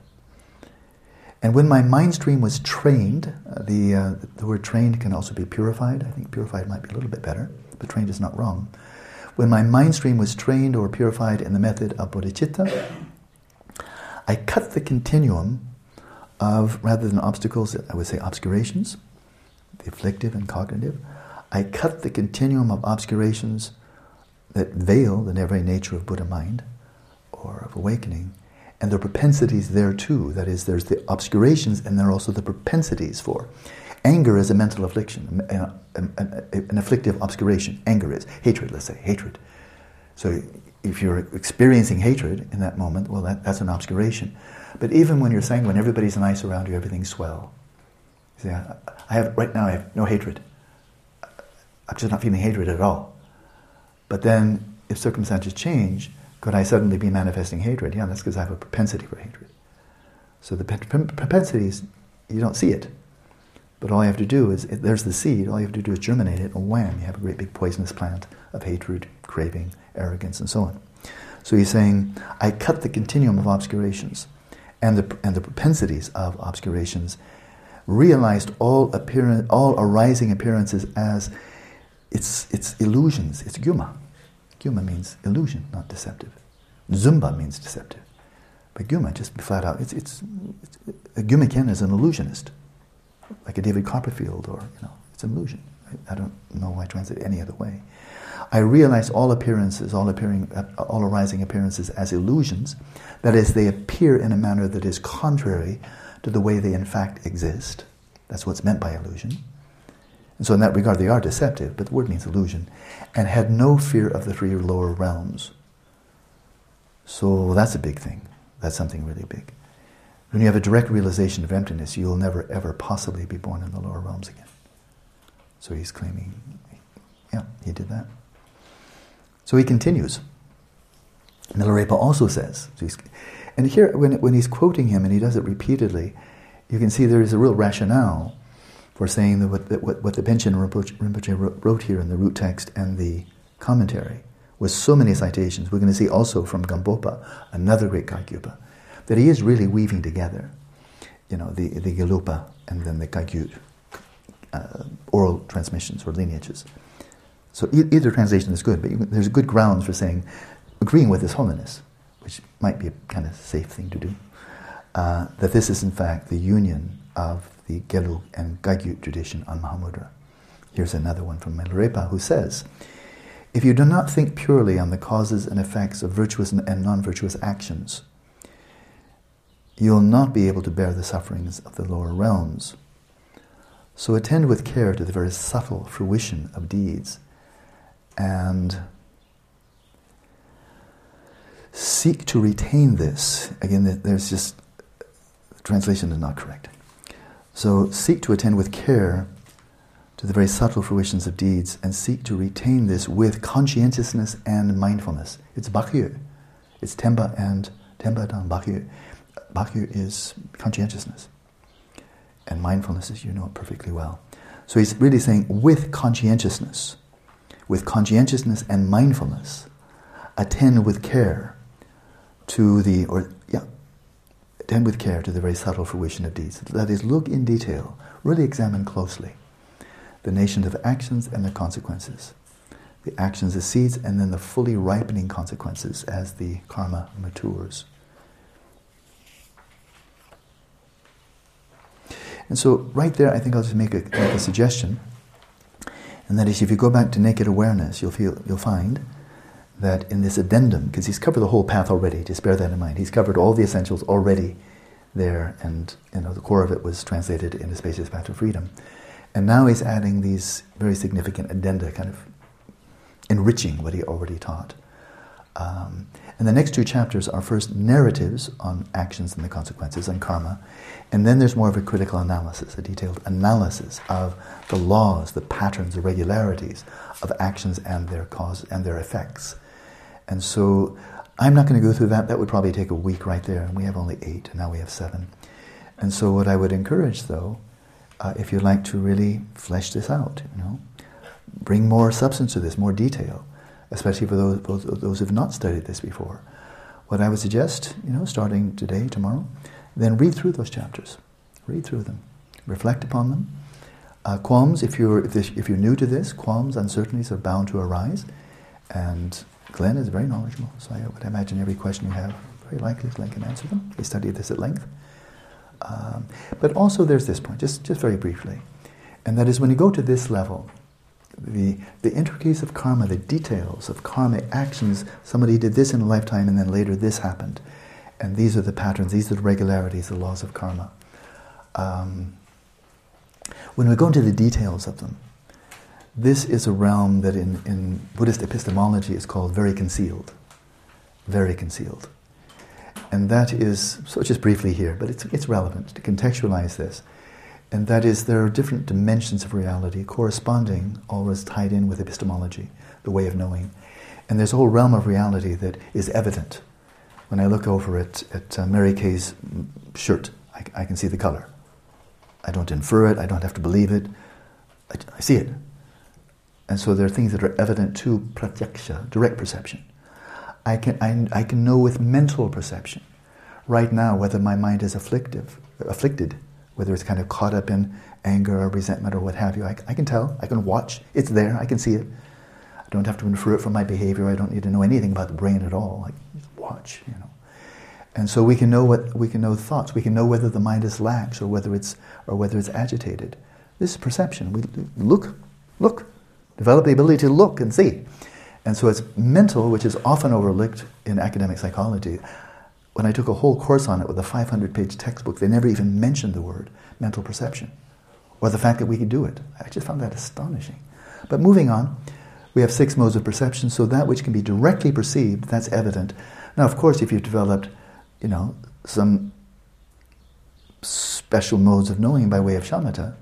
And when my mind stream was trained, uh, the, uh, the word trained can also be purified. I think purified might be a little bit better, but trained is not wrong. When my mind stream was trained or purified in the method of bodhicitta, I cut the continuum of, rather than obstacles, I would say obscurations, the afflictive and cognitive, I cut the continuum of obscurations that veil the very nature of Buddha mind or of awakening, and the propensities there too. That is, there's the obscurations and there are also the propensities for. Anger is a mental affliction, an, an, an afflictive obscuration. Anger is hatred, let's say, hatred. So if you're experiencing hatred in that moment, well, that, that's an obscuration. But even when you're saying, when everybody's nice around you, everything's swell. See, I, I have right now. I have no hatred. I'm just not feeling hatred at all. But then, if circumstances change, could I suddenly be manifesting hatred? Yeah, that's because I have a propensity for hatred. So the propensities, you don't see it. But all you have to do is, there's the seed, all you have to do is germinate it, and wham, you have a great big poisonous plant of hatred, craving, arrogance, and so on. So he's saying, I cut the continuum of obscurations and the, and the propensities of obscurations, realized all, appearance, all arising appearances as it's, it's illusions, it's gyuma. Gyuma means illusion, not deceptive. Zumba means deceptive. But Gyuma, just flat out, it's, it's, it's a is an illusionist, like a David Copperfield, or, you know, it's an illusion. I, I don't know why I translate it any other way. I realize all appearances, all appearing, uh, all arising appearances as illusions. That is, they appear in a manner that is contrary to the way they in fact exist. That's what's meant by illusion. And so, in that regard, they are deceptive, but the word means illusion, and had no fear of the three lower realms. So, that's a big thing. That's something really big. When you have a direct realization of emptiness, you'll never ever possibly be born in the lower realms again. So, he's claiming, yeah, he did that. So, he continues. Milarepa also says, and here, when, when he's quoting him, and he does it repeatedly, you can see there is a real rationale for saying that what, what, what the Panchen Rinpoche wrote here in the root text and the commentary with so many citations, we're going to see also from Gampopa, another great Kagyupa, that he is really weaving together, you know, the, the Gelugpa and then the Kagyu uh, oral transmissions or lineages. So e- either translation is good, but there's good grounds for saying, agreeing with His Holiness, which might be a kind of safe thing to do, uh, that this is in fact the union of the Gelug and Kagyu tradition on Mahamudra. Here's another one from Milarepa who says, If you do not think purely on the causes and effects of virtuous and non virtuous actions, you'll not be able to bear the sufferings of the lower realms. So attend with care to the very subtle fruition of deeds and seek to retain this. Again, there's just, the translation is not correct. So seek to attend with care to the very subtle fruitions of deeds and seek to retain this with conscientiousness and mindfulness. It's Bakyu. It's Tempa and Tempa Dan Bakyu. Bakyu is conscientiousness. And mindfulness, as you know it perfectly well. So he's really saying with conscientiousness with conscientiousness and mindfulness, attend with care to the, or attend with care to the very subtle fruition of deeds. That is, look in detail, really examine closely the nations of actions and their consequences. The actions the seeds, and then the fully ripening consequences as the karma matures. And so, right there, I think I'll just make a, make a suggestion and that is, if you go back to naked awareness, you'll feel you'll find that in this addendum, because he's covered the whole path already. Just bear that in mind. He's covered all the essentials already there, and you know the core of it was translated into Spacious Path to Freedom. And now he's adding these very significant addenda, kind of enriching what he already taught. Um, and the next two chapters are first narratives on actions and the consequences and karma, and then there's more of a critical analysis, a detailed analysis of the laws, the patterns, the regularities of actions and their cause and their effects. And so I'm not going to go through that. That would probably take a week right there, and we have only eight, and now we have seven. And so what I would encourage, though, uh, if you'd like to really flesh this out, you know, bring more substance to this, more detail especially for those, those, those who have not studied this before. What I would suggest, you know, starting today, tomorrow, then read through those chapters. Read through them. Reflect upon them. Uh, qualms, if you're, if, this, if you're new to this, qualms, uncertainties are bound to arise. And Glenn is very knowledgeable, so I would imagine every question you have, very likely Glenn can answer them. He studied this at length. Um, but also there's this point, just, just very briefly, and that is when you go to this level, the, the intricacies of karma, the details of karmic actions. Somebody did this in a lifetime and then later this happened. And these are the patterns, these are the regularities, the laws of karma. Um, when we go into the details of them, this is a realm that in, in Buddhist epistemology is called very concealed. Very concealed. And that is, so just briefly here, but it's, it's relevant to contextualize this. And that is, there are different dimensions of reality corresponding, always tied in with epistemology, the way of knowing. And there's a whole realm of reality that is evident. When I look over at, at uh, Mary Kay's shirt, I, I, can see the color. I don't infer it, I don't have to believe it, I, I see it. And so there are things that are evident to pratyaksha, direct perception. I can, I, I can know with mental perception right now whether my mind is afflictive, afflicted whether it's kind of caught up in anger or resentment or what have you. I, I, can tell, I can watch, it's there, I can see it. I don't have to infer it from my behavior, I don't need to know anything about the brain at all. I just watch, you know. And so we can know what we can know thoughts. We can know whether the mind is lax or whether it's or whether it's agitated. This is perception. We look, look, develop the ability to look and see. And so it's mental, which is often overlooked in academic psychology when I took a whole course on it with a 500 page textbook, they never even mentioned the word mental perception or the fact that we could do it. I just found that astonishing. But moving on, we have six modes of perception, so that which can be directly perceived, that's evident. Now, of course, if you've developed, you know, some special modes of knowing by way of shamatha,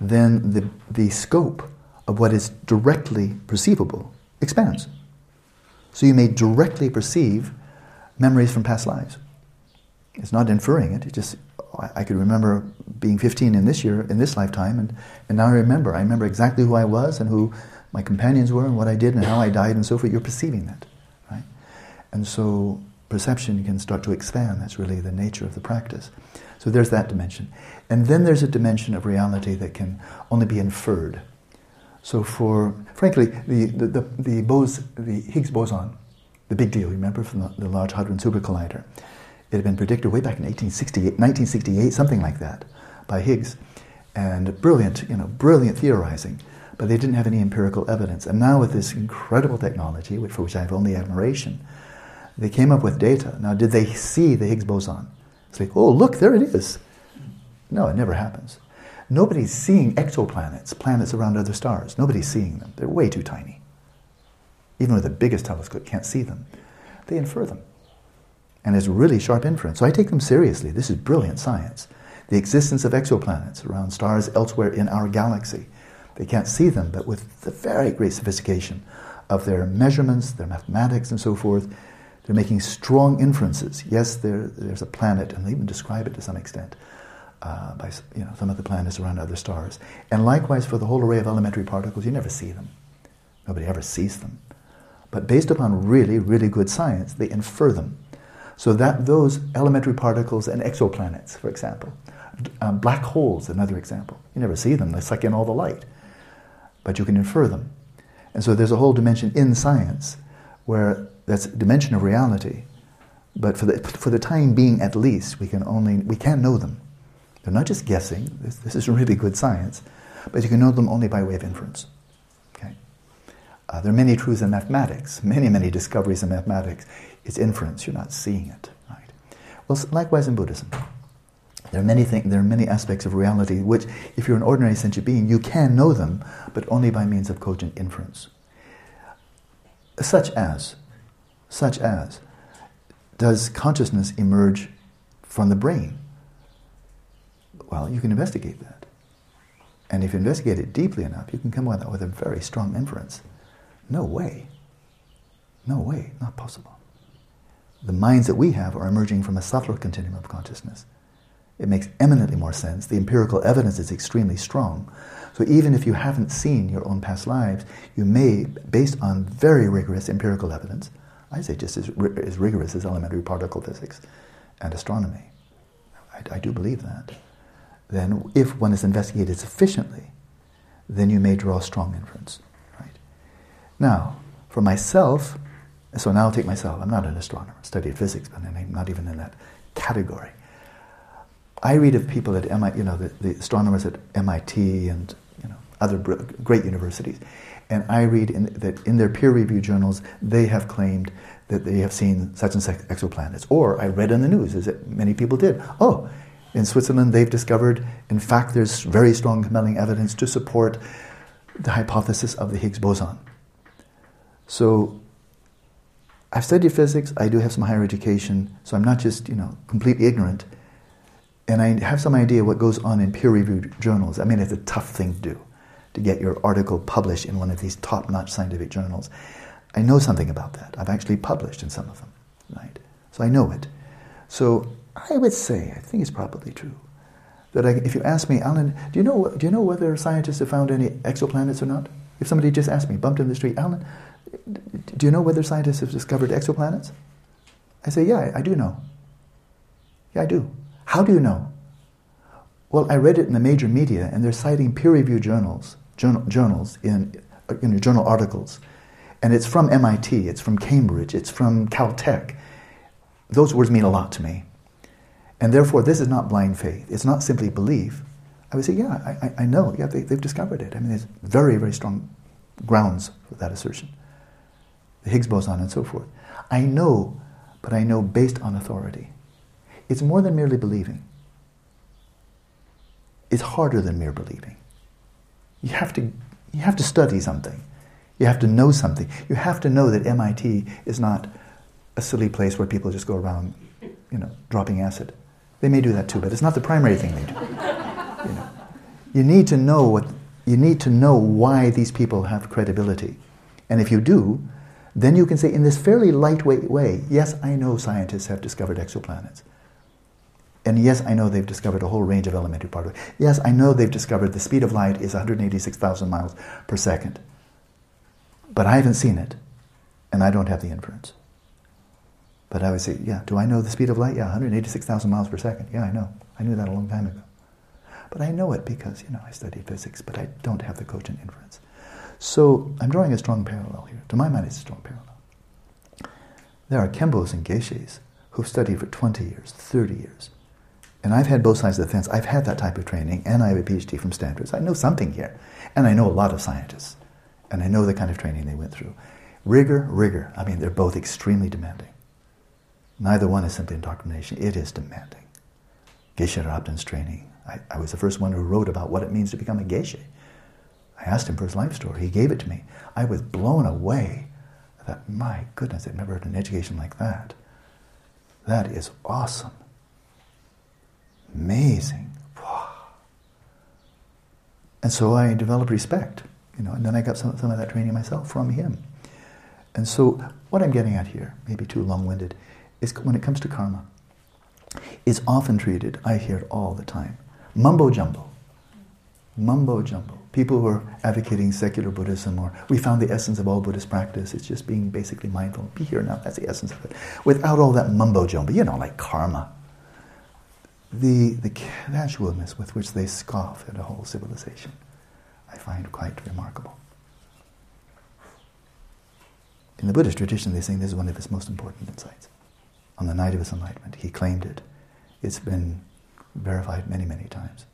then the, the scope of what is directly perceivable expands. So you may directly perceive memories from past lives. It's not inferring it. It just I could remember being 15 in this year, in this lifetime, and, and now I remember. I remember exactly who I was and who my companions were and what I did and how I died and so forth. You're perceiving that, right? And so perception can start to expand. That's really the nature of the practice. So there's that dimension. And then there's a dimension of reality that can only be inferred. So for, frankly, the, the, the, the, Bose, the Higgs boson, the big deal, remember, from the, the Large Hadron Super Collider, it had been predicted way back in 1868, 1968, something like that, by Higgs. And brilliant, you know, brilliant theorizing. But they didn't have any empirical evidence. And now with this incredible technology, which, for which I have only admiration, they came up with data. Now, did they see the Higgs boson? It's like, oh, look, there it is. No, it never happens. Nobody's seeing exoplanets, planets around other stars. Nobody's seeing them. They're way too tiny. Even with the biggest telescope, can't see them. They infer them. And it's really sharp inference. So I take them seriously. This is brilliant science. The existence of exoplanets around stars elsewhere in our galaxy. They can't see them, but with the very great sophistication of their measurements, their mathematics, and so forth, they're making strong inferences. Yes, there, there's a planet, and they even describe it to some extent uh, by you know, some of the planets around other stars. And likewise for the whole array of elementary particles, you never see them. Nobody ever sees them. But based upon really, really good science, they infer them. So that those elementary particles and exoplanets, for example, um, black holes, another example, you never see them, they suck in all the light. But you can infer them. And so there's a whole dimension in science where that's dimension of reality. But for the, for the time being, at least, we can only we can know them. They're not just guessing. This, this is really good science, but you can know them only by way of inference. Okay. Uh, there are many truths in mathematics, many many discoveries in mathematics. It's inference. You're not seeing it. Right. Well, likewise in Buddhism. There are many things, there are many aspects of reality which, if you're an ordinary sentient being, you can know them, but only by means of cogent inference. Such as such as does consciousness emerge from the brain? Well, you can investigate that. And if you investigate it deeply enough, you can come with, with a very strong inference. No way. No way, not possible. The minds that we have are emerging from a subtler continuum of consciousness. It makes eminently more sense. The empirical evidence is extremely strong. So even if you haven't seen your own past lives, you may, based on very rigorous empirical evidence, I say just as, as rigorous as elementary particle physics and astronomy. I, I do believe that. Then, if one is investigated sufficiently, then you may draw strong inference. Right? Now, for myself, so now I'll take myself. I'm not an astronomer. I studied physics, but I'm not even in that category. I read of people at MIT, you know, the, the astronomers at MIT and you know other great universities, and I read in, that in their peer-reviewed journals, they have claimed that they have seen such and such exoplanets. Or I read in the news, as many people did, oh, in Switzerland they've discovered, in fact, there's very strong, compelling evidence to support the hypothesis of the Higgs boson. So I've studied physics, I do have some higher education, so I'm not just, you know, completely ignorant. And I have some idea what goes on in peer-reviewed journals. I mean, it's a tough thing to do to get your article published in one of these top-notch scientific journals. I know something about that. I've actually published in some of them, right? So I know it. So I would say, I think it's probably true, that I, if you ask me, Alan, do you know do you know whether scientists have found any exoplanets or not? If somebody just asked me, bumped in the street, Alan, do you know whether scientists have discovered exoplanets? I say, yeah, I do know. Yeah, I do. How do you know? Well, I read it in the major media, and they're citing peer-reviewed journals journal, journals in, in journal articles. And it's from MIT, it's from Cambridge, it's from Caltech. Those words mean a lot to me. And therefore, this is not blind faith. It's not simply belief. I would say, yeah, I, I know. Yeah, they, they've discovered it. I mean, there's very, very strong grounds for that assertion. The Higgs boson and so forth. I know, but I know based on authority. It's more than merely believing. It's harder than mere believing. You have to, you have to study something. You have to know something. You have to know that MIT is not a silly place where people just go around, you know, dropping acid. They may do that too, but it's not the primary thing they do. You, know. you need to know what you need to know why these people have credibility. And if you do, then you can say in this fairly lightweight way, yes, I know scientists have discovered exoplanets. And yes, I know they've discovered a whole range of elementary particles. Yes, I know they've discovered the speed of light is 186,000 miles per second. But I haven't seen it, and I don't have the inference. But I would say, yeah, do I know the speed of light? Yeah, 186,000 miles per second. Yeah, I know. I knew that a long time ago. But I know it because, you know, I studied physics, but I don't have the cogent inference. So I'm drawing a strong parallel here. To my mind, it's a strong parallel. There are Khenpos and Geshes who've studied for 20 years, 30 years. And I've had both sides of the fence. I've had that type of training, and I have a PhD from Stanford. So I know something here. And I know a lot of scientists. And I know the kind of training they went through. Rigor, rigor. I mean, they're both extremely demanding. Neither one is simply indoctrination, it is demanding. Geshe Rabten's training. I, I, was the first one who wrote about what it means to become a Geshe. I asked him for his life story. He gave it to me. I was blown away. I thought, my goodness, I've never heard an education like that. That is awesome. Amazing. And so I developed respect, you know, and then I got some, some of that training myself from him. And so what I'm getting at here, maybe too long-winded, is when it comes to karma, is often treated, I hear it all the time, mumbo jumbo. Mumbo jumbo. People who are advocating secular Buddhism or we found the essence of all Buddhist practice, it's just being basically mindful. Be here now, that's the essence of it. Without all that mumbo jumbo, you know, like karma. The, the casualness with which they scoff at a whole civilization, I find quite remarkable. In the Buddhist tradition, they say this is one of his most important insights. On the night of his enlightenment, he claimed it. It's been verified many, many times.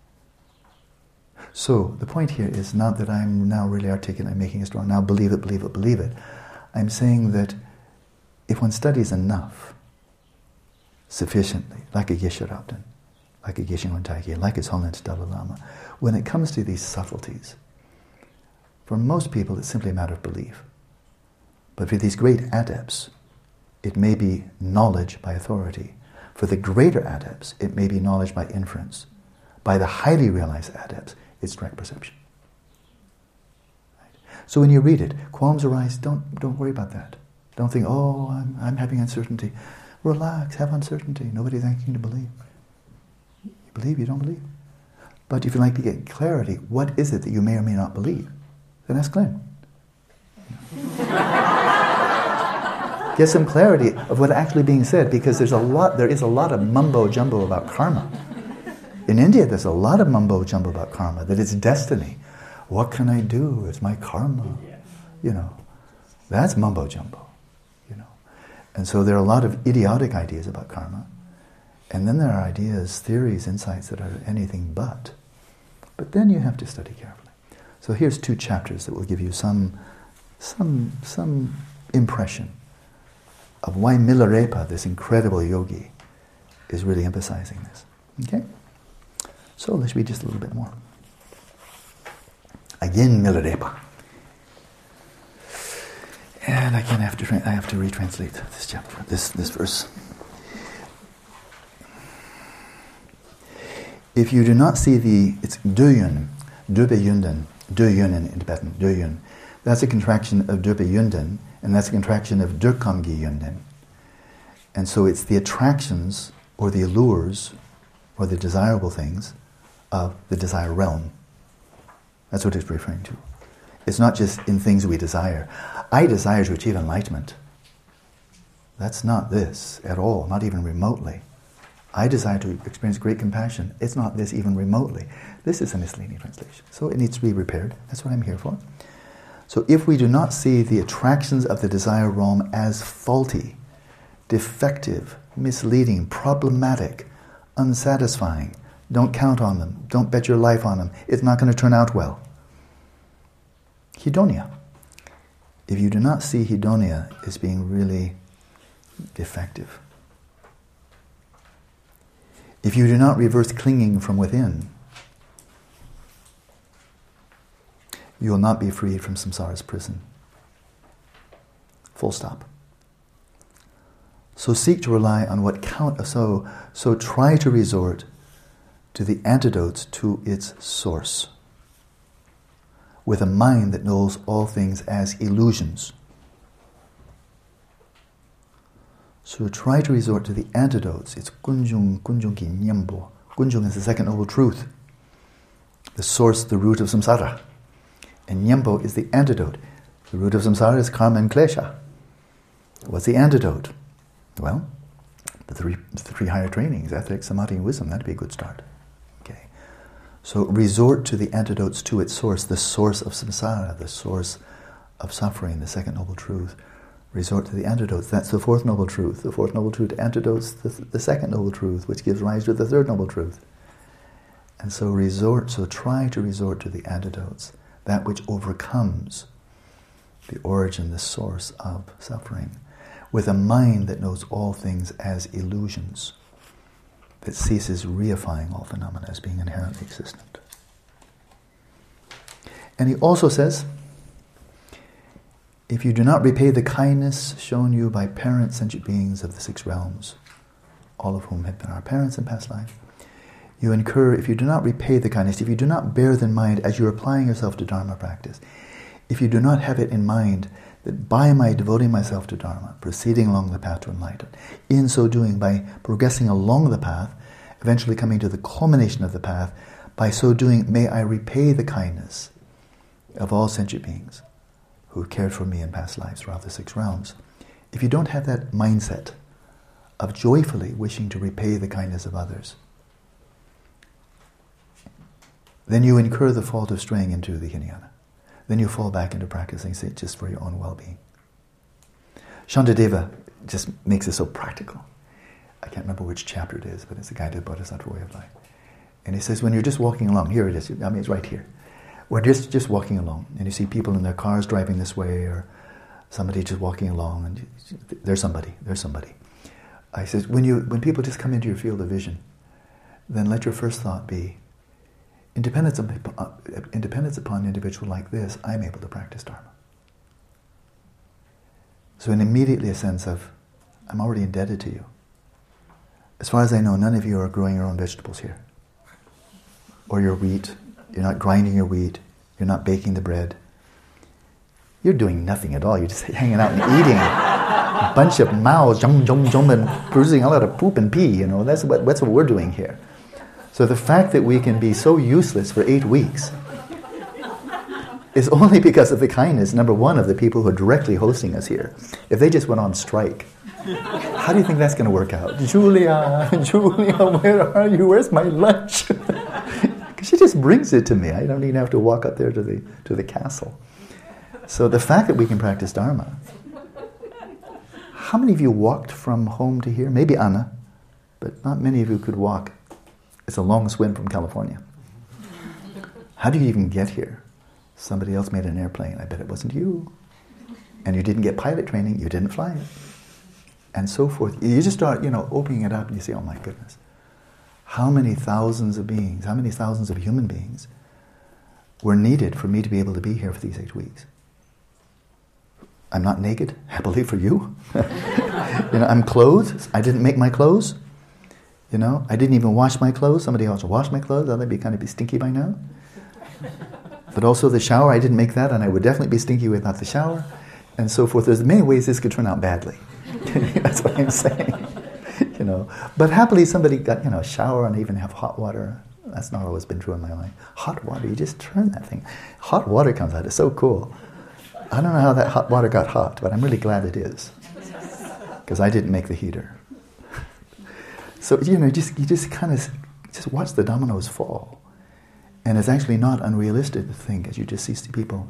So the point here is not that I'm now really articulate, I'm making it strong, now believe it, believe it, believe it. I'm saying that if one studies enough, sufficiently, like a Geshe like a Geshe Wantaige, like His Holiness Dalai Lama, when it comes to these subtleties, for most people it's simply a matter of belief. But for these great adepts, it may be knowledge by authority. For the greater adepts, it may be knowledge by inference. By the highly realized adepts, it's direct perception. Right? So when you read it, qualms arise, don't, don't worry about that. Don't think, oh, I'm, I'm having uncertainty. Relax, have uncertainty. Nobody's asking you to believe. You believe, you don't believe. But if you'd like to get clarity, what is it that you may or may not believe? Then ask Glenn. Get some clarity of what's actually being said because there's a lot, there is a lot of mumbo jumbo about karma. In India, there's a lot of mumbo jumbo about karma, that it's destiny. What can I do? It's my karma. You know, that's mumbo jumbo. You know, and so there are a lot of idiotic ideas about karma, and then there are ideas, theories, insights that are anything but. But then you have to study carefully. So here's two chapters that will give you some, some, some impression of why Milarepa, this incredible yogi, is really emphasizing this. Okay? So let's read just a little bit more. Again, Milarepa. And again, I have to, I have to retranslate this chapter, this, this verse. If you do not see the, it's duyun, dubeyunden, duyunen in Tibetan, duyun. That's a contraction of dubeyunden, and that's a contraction of durkamgi yunden. And so it's the attractions or the allures or the desirable things of the desire realm. That's what it's referring to. It's not just in things we desire. I desire to achieve enlightenment. That's not this at all, not even remotely. I desire to experience great compassion. It's not this even remotely. This is a misleading translation. So it needs to be repaired. That's what I'm here for. So if we do not see the attractions of the desire realm as faulty, defective, misleading, problematic, unsatisfying, don't count on them. Don't bet your life on them. It's not going to turn out well. Hedonia. If you do not see hedonia as being really defective, if you do not reverse clinging from within, you will not be freed from samsara's prison. Full stop. So seek to rely on what count. So so try to resort to the antidotes to its source, with a mind that knows all things as illusions. So try to resort to the antidotes. It's kunjung, kunjung ki nyambo. Kunjung is the second noble truth, the source, the root of samsara. And nyambo is the antidote. The root of samsara is karma and klesha. What's the antidote? Well, the three, the three higher trainings, ethics, samadhi, and wisdom, that'd be a good start. Okay. So resort to the antidotes to its source, the source of samsara, the source of suffering, the second noble truth. Resort to the antidotes. That's the fourth noble truth. The fourth noble truth antidotes the, the second noble truth, which gives rise to the third noble truth. And so resort, so try to resort to the antidotes, that which overcomes the origin, the source of suffering, with a mind that knows all things as illusions, that ceases reifying all phenomena as being inherently existent. And he also says, if you do not repay the kindness shown you by parent sentient beings of the six realms, all of whom have been our parents in past life, you incur, if you do not repay the kindness, if you do not bear them in mind as you're applying yourself to Dharma practice, if you do not have it in mind that by my devoting myself to Dharma, proceeding along the path to enlightenment, in so doing, by progressing along the path, eventually coming to the culmination of the path, by so doing, may I repay the kindness of all sentient beings who cared for me in past lives throughout the six realms. If you don't have that mindset of joyfully wishing to repay the kindness of others, then you incur the fault of straying into the Hinayana then you fall back into practicing say, just for your own well-being. Shantideva just makes it so practical. I can't remember which chapter it is, but it's a guided Bodhisattva way of life. And he says, when you're just walking along, here it is, I mean, it's right here. We're just, just walking along, and you see people in their cars driving this way, or somebody just walking along, and there's somebody, there's somebody. I says, when, you, when people just come into your field of vision, then let your first thought be, independence, of, uh, independence upon an individual like this, I'm able to practice Dharma. So, in immediately a sense of, I'm already indebted to you. As far as I know, none of you are growing your own vegetables here. Or your wheat. You're not grinding your wheat. You're not baking the bread. You're doing nothing at all. You're just hanging out and eating a bunch of mouths, jum, jum, jum, and producing a lot of poop and pee. You know, that's what, that's what we're doing here. So the fact that we can be so useless for eight weeks is only because of the kindness, number one, of the people who are directly hosting us here. If they just went on strike, how do you think that's going to work out? Julia, Julia, where are you? Where's my lunch? She just brings it to me. I don't even have to walk up there to the, to the castle. So the fact that we can practice Dharma. How many of you walked from home to here? Maybe Anna, but not many of you could walk it's a long swim from California. How do you even get here? Somebody else made an airplane. I bet it wasn't you. And you didn't get pilot training, you didn't fly it. And so forth. You just start, you know, opening it up and you say, oh my goodness. How many thousands of beings, how many thousands of human beings were needed for me to be able to be here for these eight weeks? I'm not naked, happily for you. you know, I'm clothed. I didn't make my clothes. You know, I didn't even wash my clothes. Somebody else washed my clothes. I'd be kind of be stinky by now. But also the shower, I didn't make that, and I would definitely be stinky without the shower, and so forth. There's many ways this could turn out badly. That's what I'm saying. you know, but happily somebody got you know a shower and even have hot water. That's not always been true in my life. Hot water, you just turn that thing. Hot water comes out. It's so cool. I don't know how that hot water got hot, but I'm really glad it is because I didn't make the heater. So you know, just you just kind of just watch the dominoes fall, and it's actually not unrealistic to think as you just see people.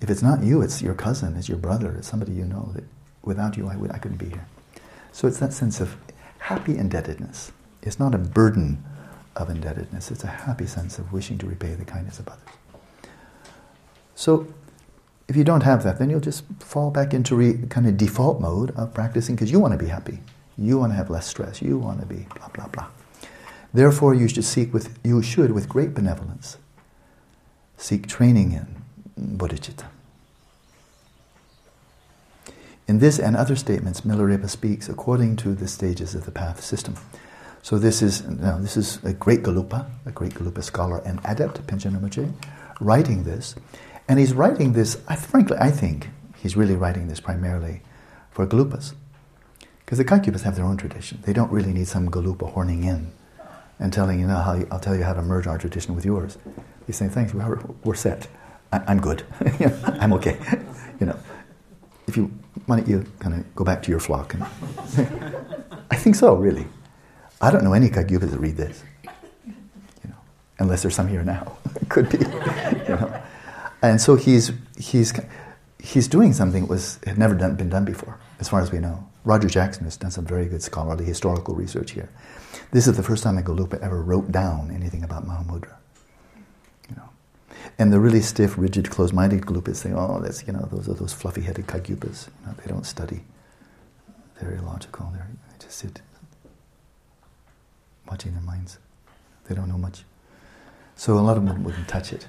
If it's not you, it's your cousin, it's your brother, it's somebody you know that without you I would I couldn't be here. So it's that sense of happy indebtedness. It's not a burden of indebtedness. It's a happy sense of wishing to repay the kindness of others. So if you don't have that, then you'll just fall back into re, kind of default mode of practicing because you want to be happy. You want to have less stress. You want to be blah blah blah. Therefore, you should seek with you should with great benevolence seek training in bodhicitta. In this and other statements, Milarepa speaks according to the stages of the path system. So this is now this is a great Gelugpa, a great Gelugpa scholar and adept, Panchen writing this, and he's writing this. I, frankly, I think he's really writing this primarily for Gelugpas. Because the Kagyupas have their own tradition. They don't really need some Gelugpa horning in and telling you, know, how you, I'll tell you how to merge our tradition with yours. They say, thanks, we're, we're set. I, am good. I'm okay. you know, if you, why don't you kind of go back to your flock? And I think so, really. I don't know any Kagyupas that read this. You know, unless there's some here now. Could be, you know. And so he's he's he's doing something that was had never done, been done before, as far as we know. Roger Jackson has done some very good scholarly historical research here. This is the first time a Gelugpa ever wrote down anything about Mahamudra. You know. And the really stiff, rigid, closed-minded Gelugpas say, "Oh, that's you know, those are those fluffy-headed Kagyupas. You know, they don't study. They're illogical. They're, they just sit watching their minds. They don't know much. So a lot of them wouldn't touch it.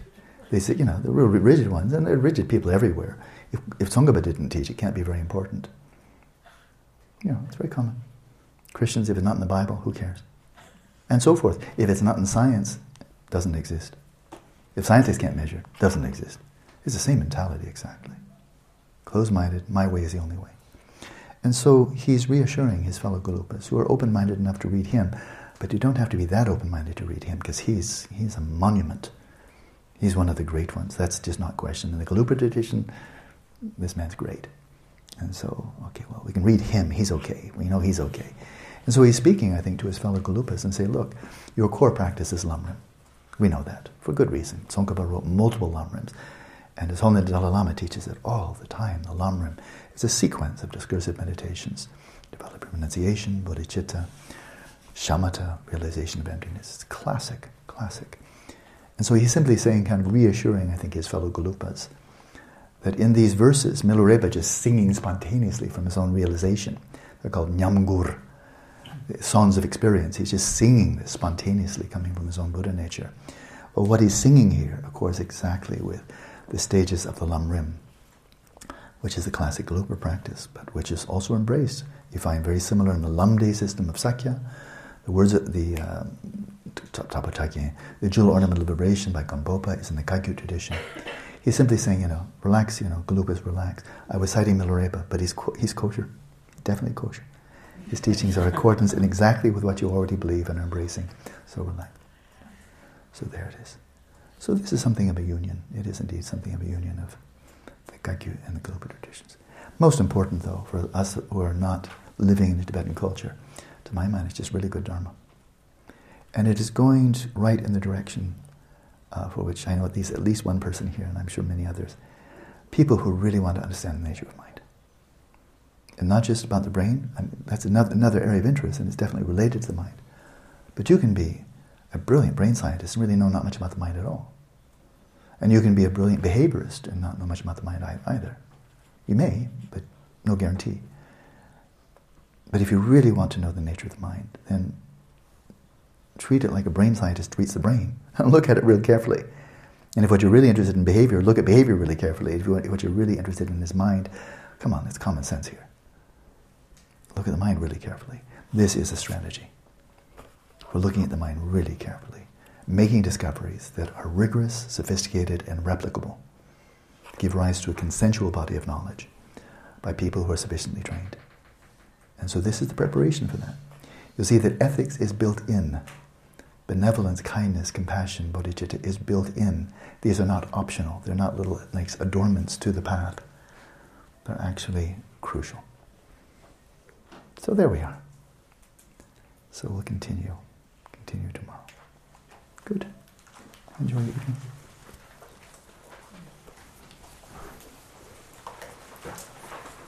They say, you know, the real rigid ones, and there are rigid people everywhere. If, if Tsongkhapa didn't teach, it can't be very important. You know, it's very common. Christians, if it's not in the Bible, who cares? And so forth. If it's not in science, it doesn't exist. If scientists can't measure, it doesn't exist. It's the same mentality exactly. Closed-minded, my way is the only way. And so he's reassuring his fellow Gelugpas who are open-minded enough to read him, but you don't have to be that open-minded to read him because he's, he's a monument. He's one of the great ones. That's just not questioned. In the Gelugpa tradition, this man's great. And so, okay, well, we can read him. He's okay. We know he's okay. And so he's speaking, I think, to his fellow Gelugpas and say, look, your core practice is Lamrim. We know that, for good reason. Tsongkhapa wrote multiple Lamrims. And His Holiness Dalai Lama teaches it all the time. The Lamrim is a sequence of discursive meditations. Developing renunciation, bodhicitta, shamatha, realization of emptiness. It's classic, classic. And so he's simply saying, kind of reassuring, I think, his fellow Gelugpas, that in these verses, Milarepa just singing spontaneously from his own realization. They're called Nyamgur, songs of experience. He's just singing this spontaneously coming from his own Buddha nature. But what he's singing here accords exactly with the stages of the Lamrim, which is the classic Gelugpa practice, but which is also embraced. You find very similar in the Lamdre system of Sakya. The words of the uh, the jewel ornament liberation by Gampopa is in the Kagyu tradition. He's simply saying, you know, relax, you know, Gelugpas relax. I was citing Milarepa, but he's, he's kosher, definitely kosher. His teachings are accordance in exactly with what you already believe and are embracing. So relax. So there it is. So this is something of a union. It is indeed something of a union of the Kagyu and the Gelugpa traditions. Most important, though, for us who are not living in the Tibetan culture, to my mind, it's just really good Dharma. And it is going right in the direction uh, for which I know at least, at least one person here, and I'm sure many others, people who really want to understand the nature of mind. And not just about the brain, I mean, that's another, another area of interest, and it's definitely related to the mind. But you can be a brilliant brain scientist and really know not much about the mind at all. And you can be a brilliant behaviorist and not know much about the mind either. You may, but no guarantee. But if you really want to know the nature of the mind, then treat it like a brain scientist treats the brain. look at it real carefully. And if what you're really interested in behavior, look at behavior really carefully. If what you're really interested in is mind, come on, it's common sense here. Look at the mind really carefully. This is a strategy. We're looking at the mind really carefully, making discoveries that are rigorous, sophisticated, and replicable, give rise to a consensual body of knowledge by people who are sufficiently trained. And so this is the preparation for that. You'll see that ethics is built in benevolence, kindness, compassion, bodhicitta is built in. These are not optional. They're not little like adornments to the path. They're actually crucial. So there we are. So we'll continue. Continue tomorrow. Good. Enjoy your evening.